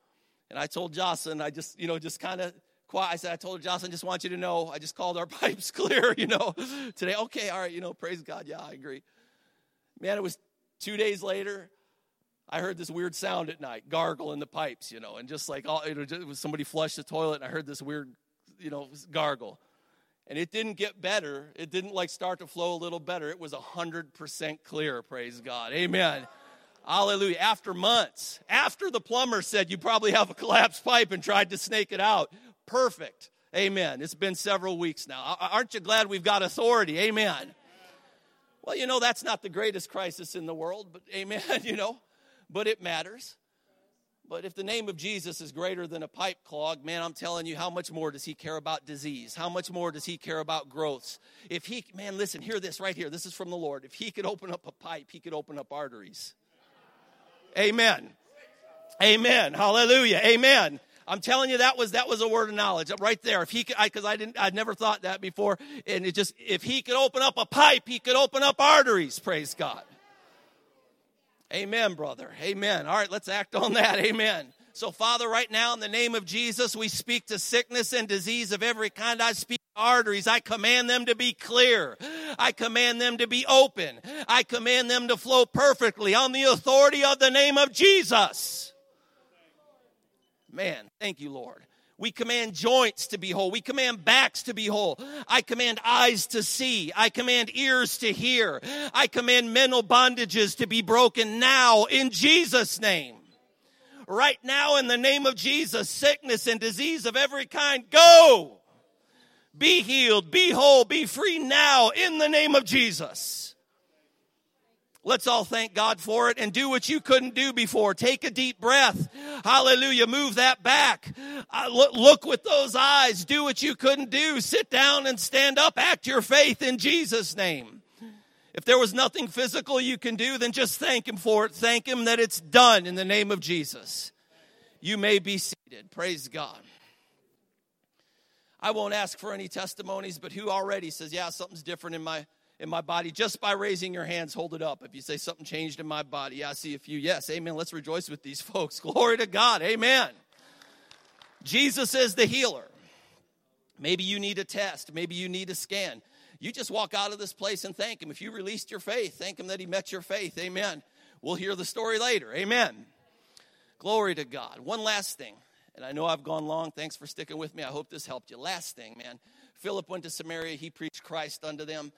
and i told jocelyn i just you know just kind of quiet. I said, I told Jocelyn, just want you to know, I just called our pipes clear, you know, today. Okay, all right, you know, praise God. Yeah, I agree. Man, it was two days later. I heard this weird sound at night, gargle in the pipes, you know, and just like all, it was somebody flushed the toilet, and I heard this weird, you know, gargle. And it didn't get better. It didn't like start to flow a little better. It was 100% clear, praise God. Amen. Hallelujah. After months, after the plumber said you probably have a collapsed pipe and tried to snake it out, perfect. Amen. It's been several weeks now. Aren't you glad we've got authority? Amen. Well, you know, that's not the greatest crisis in the world, but amen, you know, but it matters. But if the name of Jesus is greater than a pipe clog, man, I'm telling you, how much more does he care about disease? How much more does he care about growths? If he, man, listen, hear this right here. This is from the Lord. If he could open up a pipe, he could open up arteries. Amen. Amen. Hallelujah. Amen. I'm telling you, that was that was a word of knowledge right there. If he could, because I, I, didn't, I'd never thought that before, and it just if he could open up a pipe, he could open up arteries. Praise God. Amen, brother. Amen. All right, let's act on that. Amen. So, Father, right now, in the name of Jesus, we speak to sickness and disease of every kind. I speak arteries. I command them to be clear. I command them to be open. I command them to flow perfectly on the authority of the name of Jesus. Man, thank you, Lord. We command joints to be whole. We command backs to be whole. I command eyes to see. I command ears to hear. I command mental bondages to be broken now in Jesus' name. Right now, in the name of Jesus, sickness and disease of every kind, go. Be healed, be whole, be free now in the name of Jesus. Let's all thank God for it and do what you couldn't do before. Take a deep breath. Hallelujah. Move that back. Uh, look, look with those eyes. Do what you couldn't do. Sit down and stand up. Act your faith in Jesus' name. If there was nothing physical you can do, then just thank Him for it. Thank Him that it's done in the name of Jesus. You may be seated. Praise God. I won't ask for any testimonies, but who already says, Yeah, something's different in my in my body just by raising your hands hold it up. If you say something changed in my body i see a few yes amen. Let's rejoice with these folks. Glory to god amen. Jesus is the healer. Maybe you need a test. Maybe you need a scan. You just walk out of this place and thank him. If you released your faith thank him that he met your faith amen. We'll hear the story later amen. Glory to god. One last thing and i know i've gone long. Thanks for sticking with me. I hope this helped you. Last thing man. Philip went to samaria. He preached christ unto them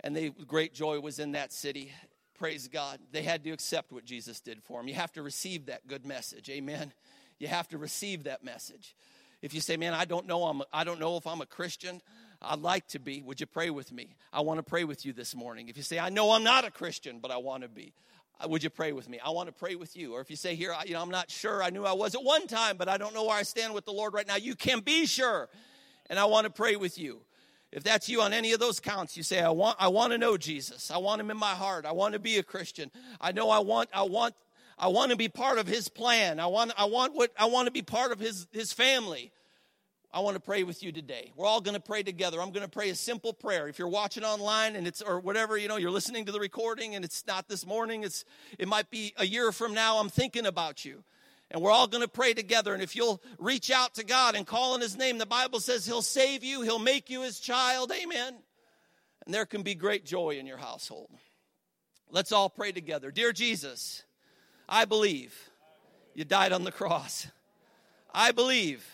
and they, great joy was in that city. Praise God. They had to accept what Jesus did for them. You have to receive that good message. Amen. You have to receive that message. If you say, "Man, I don't know, I'm, I don't know if I'm a Christian," I'd like to be. Would you pray with me? I want to pray with you this morning. If you say, "I know I'm not a Christian, but I want to be," uh, would you pray with me? I want to pray with you. Or if you say here, you know, I'm not sure. I knew I was at one time, but I don't know where I stand with the Lord right now. You can be sure, and I want to pray with you. If that's you on any of those counts, you say, I want, I want to know Jesus. I want him in my heart. I want to be a Christian. I know I want, I want, I want to be part of his plan. I want, I want what, I want to be part of his, his family. I want to pray with you today. We're all going to pray together. I'm going to pray a simple prayer. If you're watching online and it's, or whatever, you know, you're listening to the recording and it's not this morning, it's, it might be a year from now, I'm thinking about you and we're all going to pray together. And if you'll reach out to God and call on His name, the Bible says He'll save you, He'll make you His child. Amen. And there can be great joy in your household. Let's all pray together. Dear Jesus, I believe you died on the cross. I believe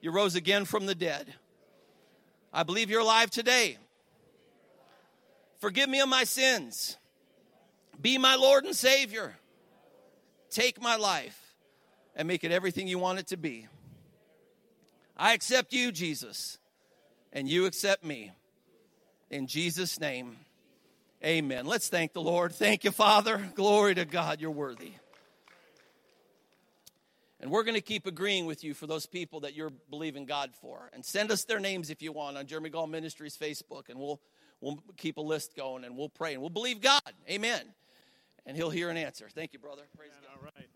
you rose again from the dead. I believe you're alive today. Forgive me of my sins. Be my Lord and Savior. Take my life and make it everything you want it to be. I accept you, Jesus, and you accept me. In Jesus' name, amen. Let's thank the Lord. Thank you, Father. Glory to God. You're worthy. And we're going to keep agreeing with you for those people that you're believing God for. And send us their names if you want on Jeremy Gall Ministries Facebook, and we'll, we'll keep a list going and we'll pray and we'll believe God. Amen. And He'll hear an answer. Thank you, brother. Praise God. All right.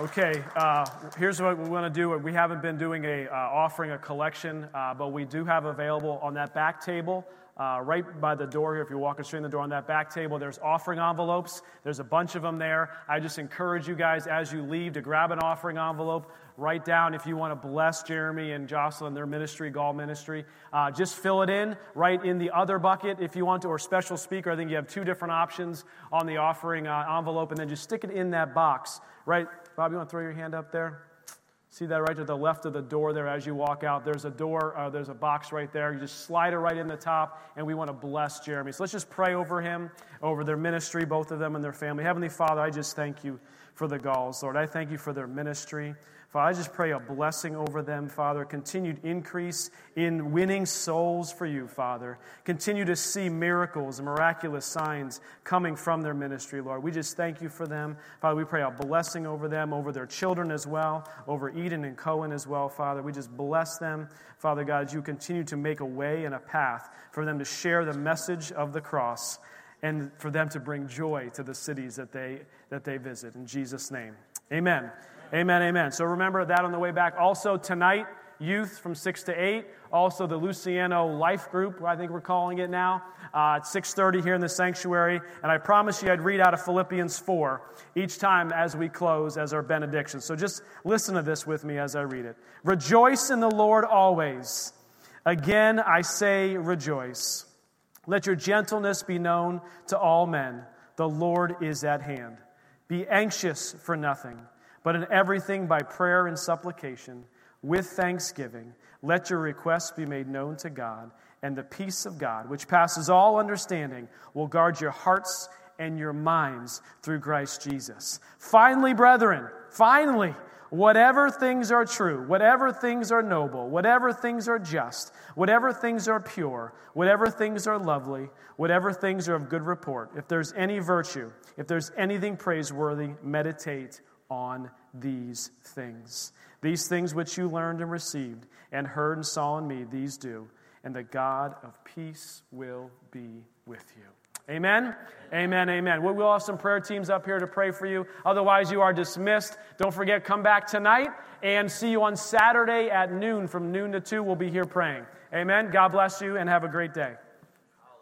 Okay, uh, here's what we want to do. We haven't been doing a uh, offering a collection, uh, but we do have available on that back table uh, right by the door here. If you're walking straight in the door on that back table, there's offering envelopes. There's a bunch of them there. I just encourage you guys as you leave to grab an offering envelope. Write down if you want to bless Jeremy and Jocelyn, their ministry, Gall Ministry. Uh, just fill it in right in the other bucket if you want to, or special speaker. I think you have two different options on the offering uh, envelope, and then just stick it in that box. Right, Bob, you want to throw your hand up there? See that right to the left of the door there as you walk out? There's a door, uh, there's a box right there. You just slide it right in the top, and we want to bless Jeremy. So let's just pray over him, over their ministry, both of them and their family. Heavenly Father, I just thank you for the Galls, Lord. I thank you for their ministry. Father, I just pray a blessing over them, Father. Continued increase in winning souls for you, Father. Continue to see miracles and miraculous signs coming from their ministry, Lord. We just thank you for them. Father, we pray a blessing over them, over their children as well, over Eden and Cohen as well, Father. We just bless them, Father God, you continue to make a way and a path for them to share the message of the cross and for them to bring joy to the cities that they, that they visit. In Jesus' name, amen. Amen, amen. So remember that on the way back. Also, tonight, youth from 6 to 8. Also, the Luciano Life Group, I think we're calling it now, uh, at 6.30 here in the sanctuary. And I promise you I'd read out of Philippians 4 each time as we close as our benediction. So just listen to this with me as I read it. Rejoice in the Lord always. Again, I say rejoice. Let your gentleness be known to all men. The Lord is at hand. Be anxious for nothing but in everything by prayer and supplication, with thanksgiving, let your requests be made known to God, and the peace of God, which passes all understanding, will guard your hearts and your minds through Christ Jesus. Finally, brethren, finally, whatever things are true, whatever things are noble, whatever things are just, whatever things are pure, whatever things are lovely, whatever things are of good report, if there's any virtue, if there's anything praiseworthy, meditate on these things. These things which you learned and received and heard and saw in me, these do, and the God of peace will be with you. Amen? Amen, amen. We'll have some prayer teams up here to pray for you. Otherwise, you are dismissed. Don't forget, come back tonight and see you on Saturday at noon. From noon to 2, we'll be here praying. Amen. God bless you and have a great day.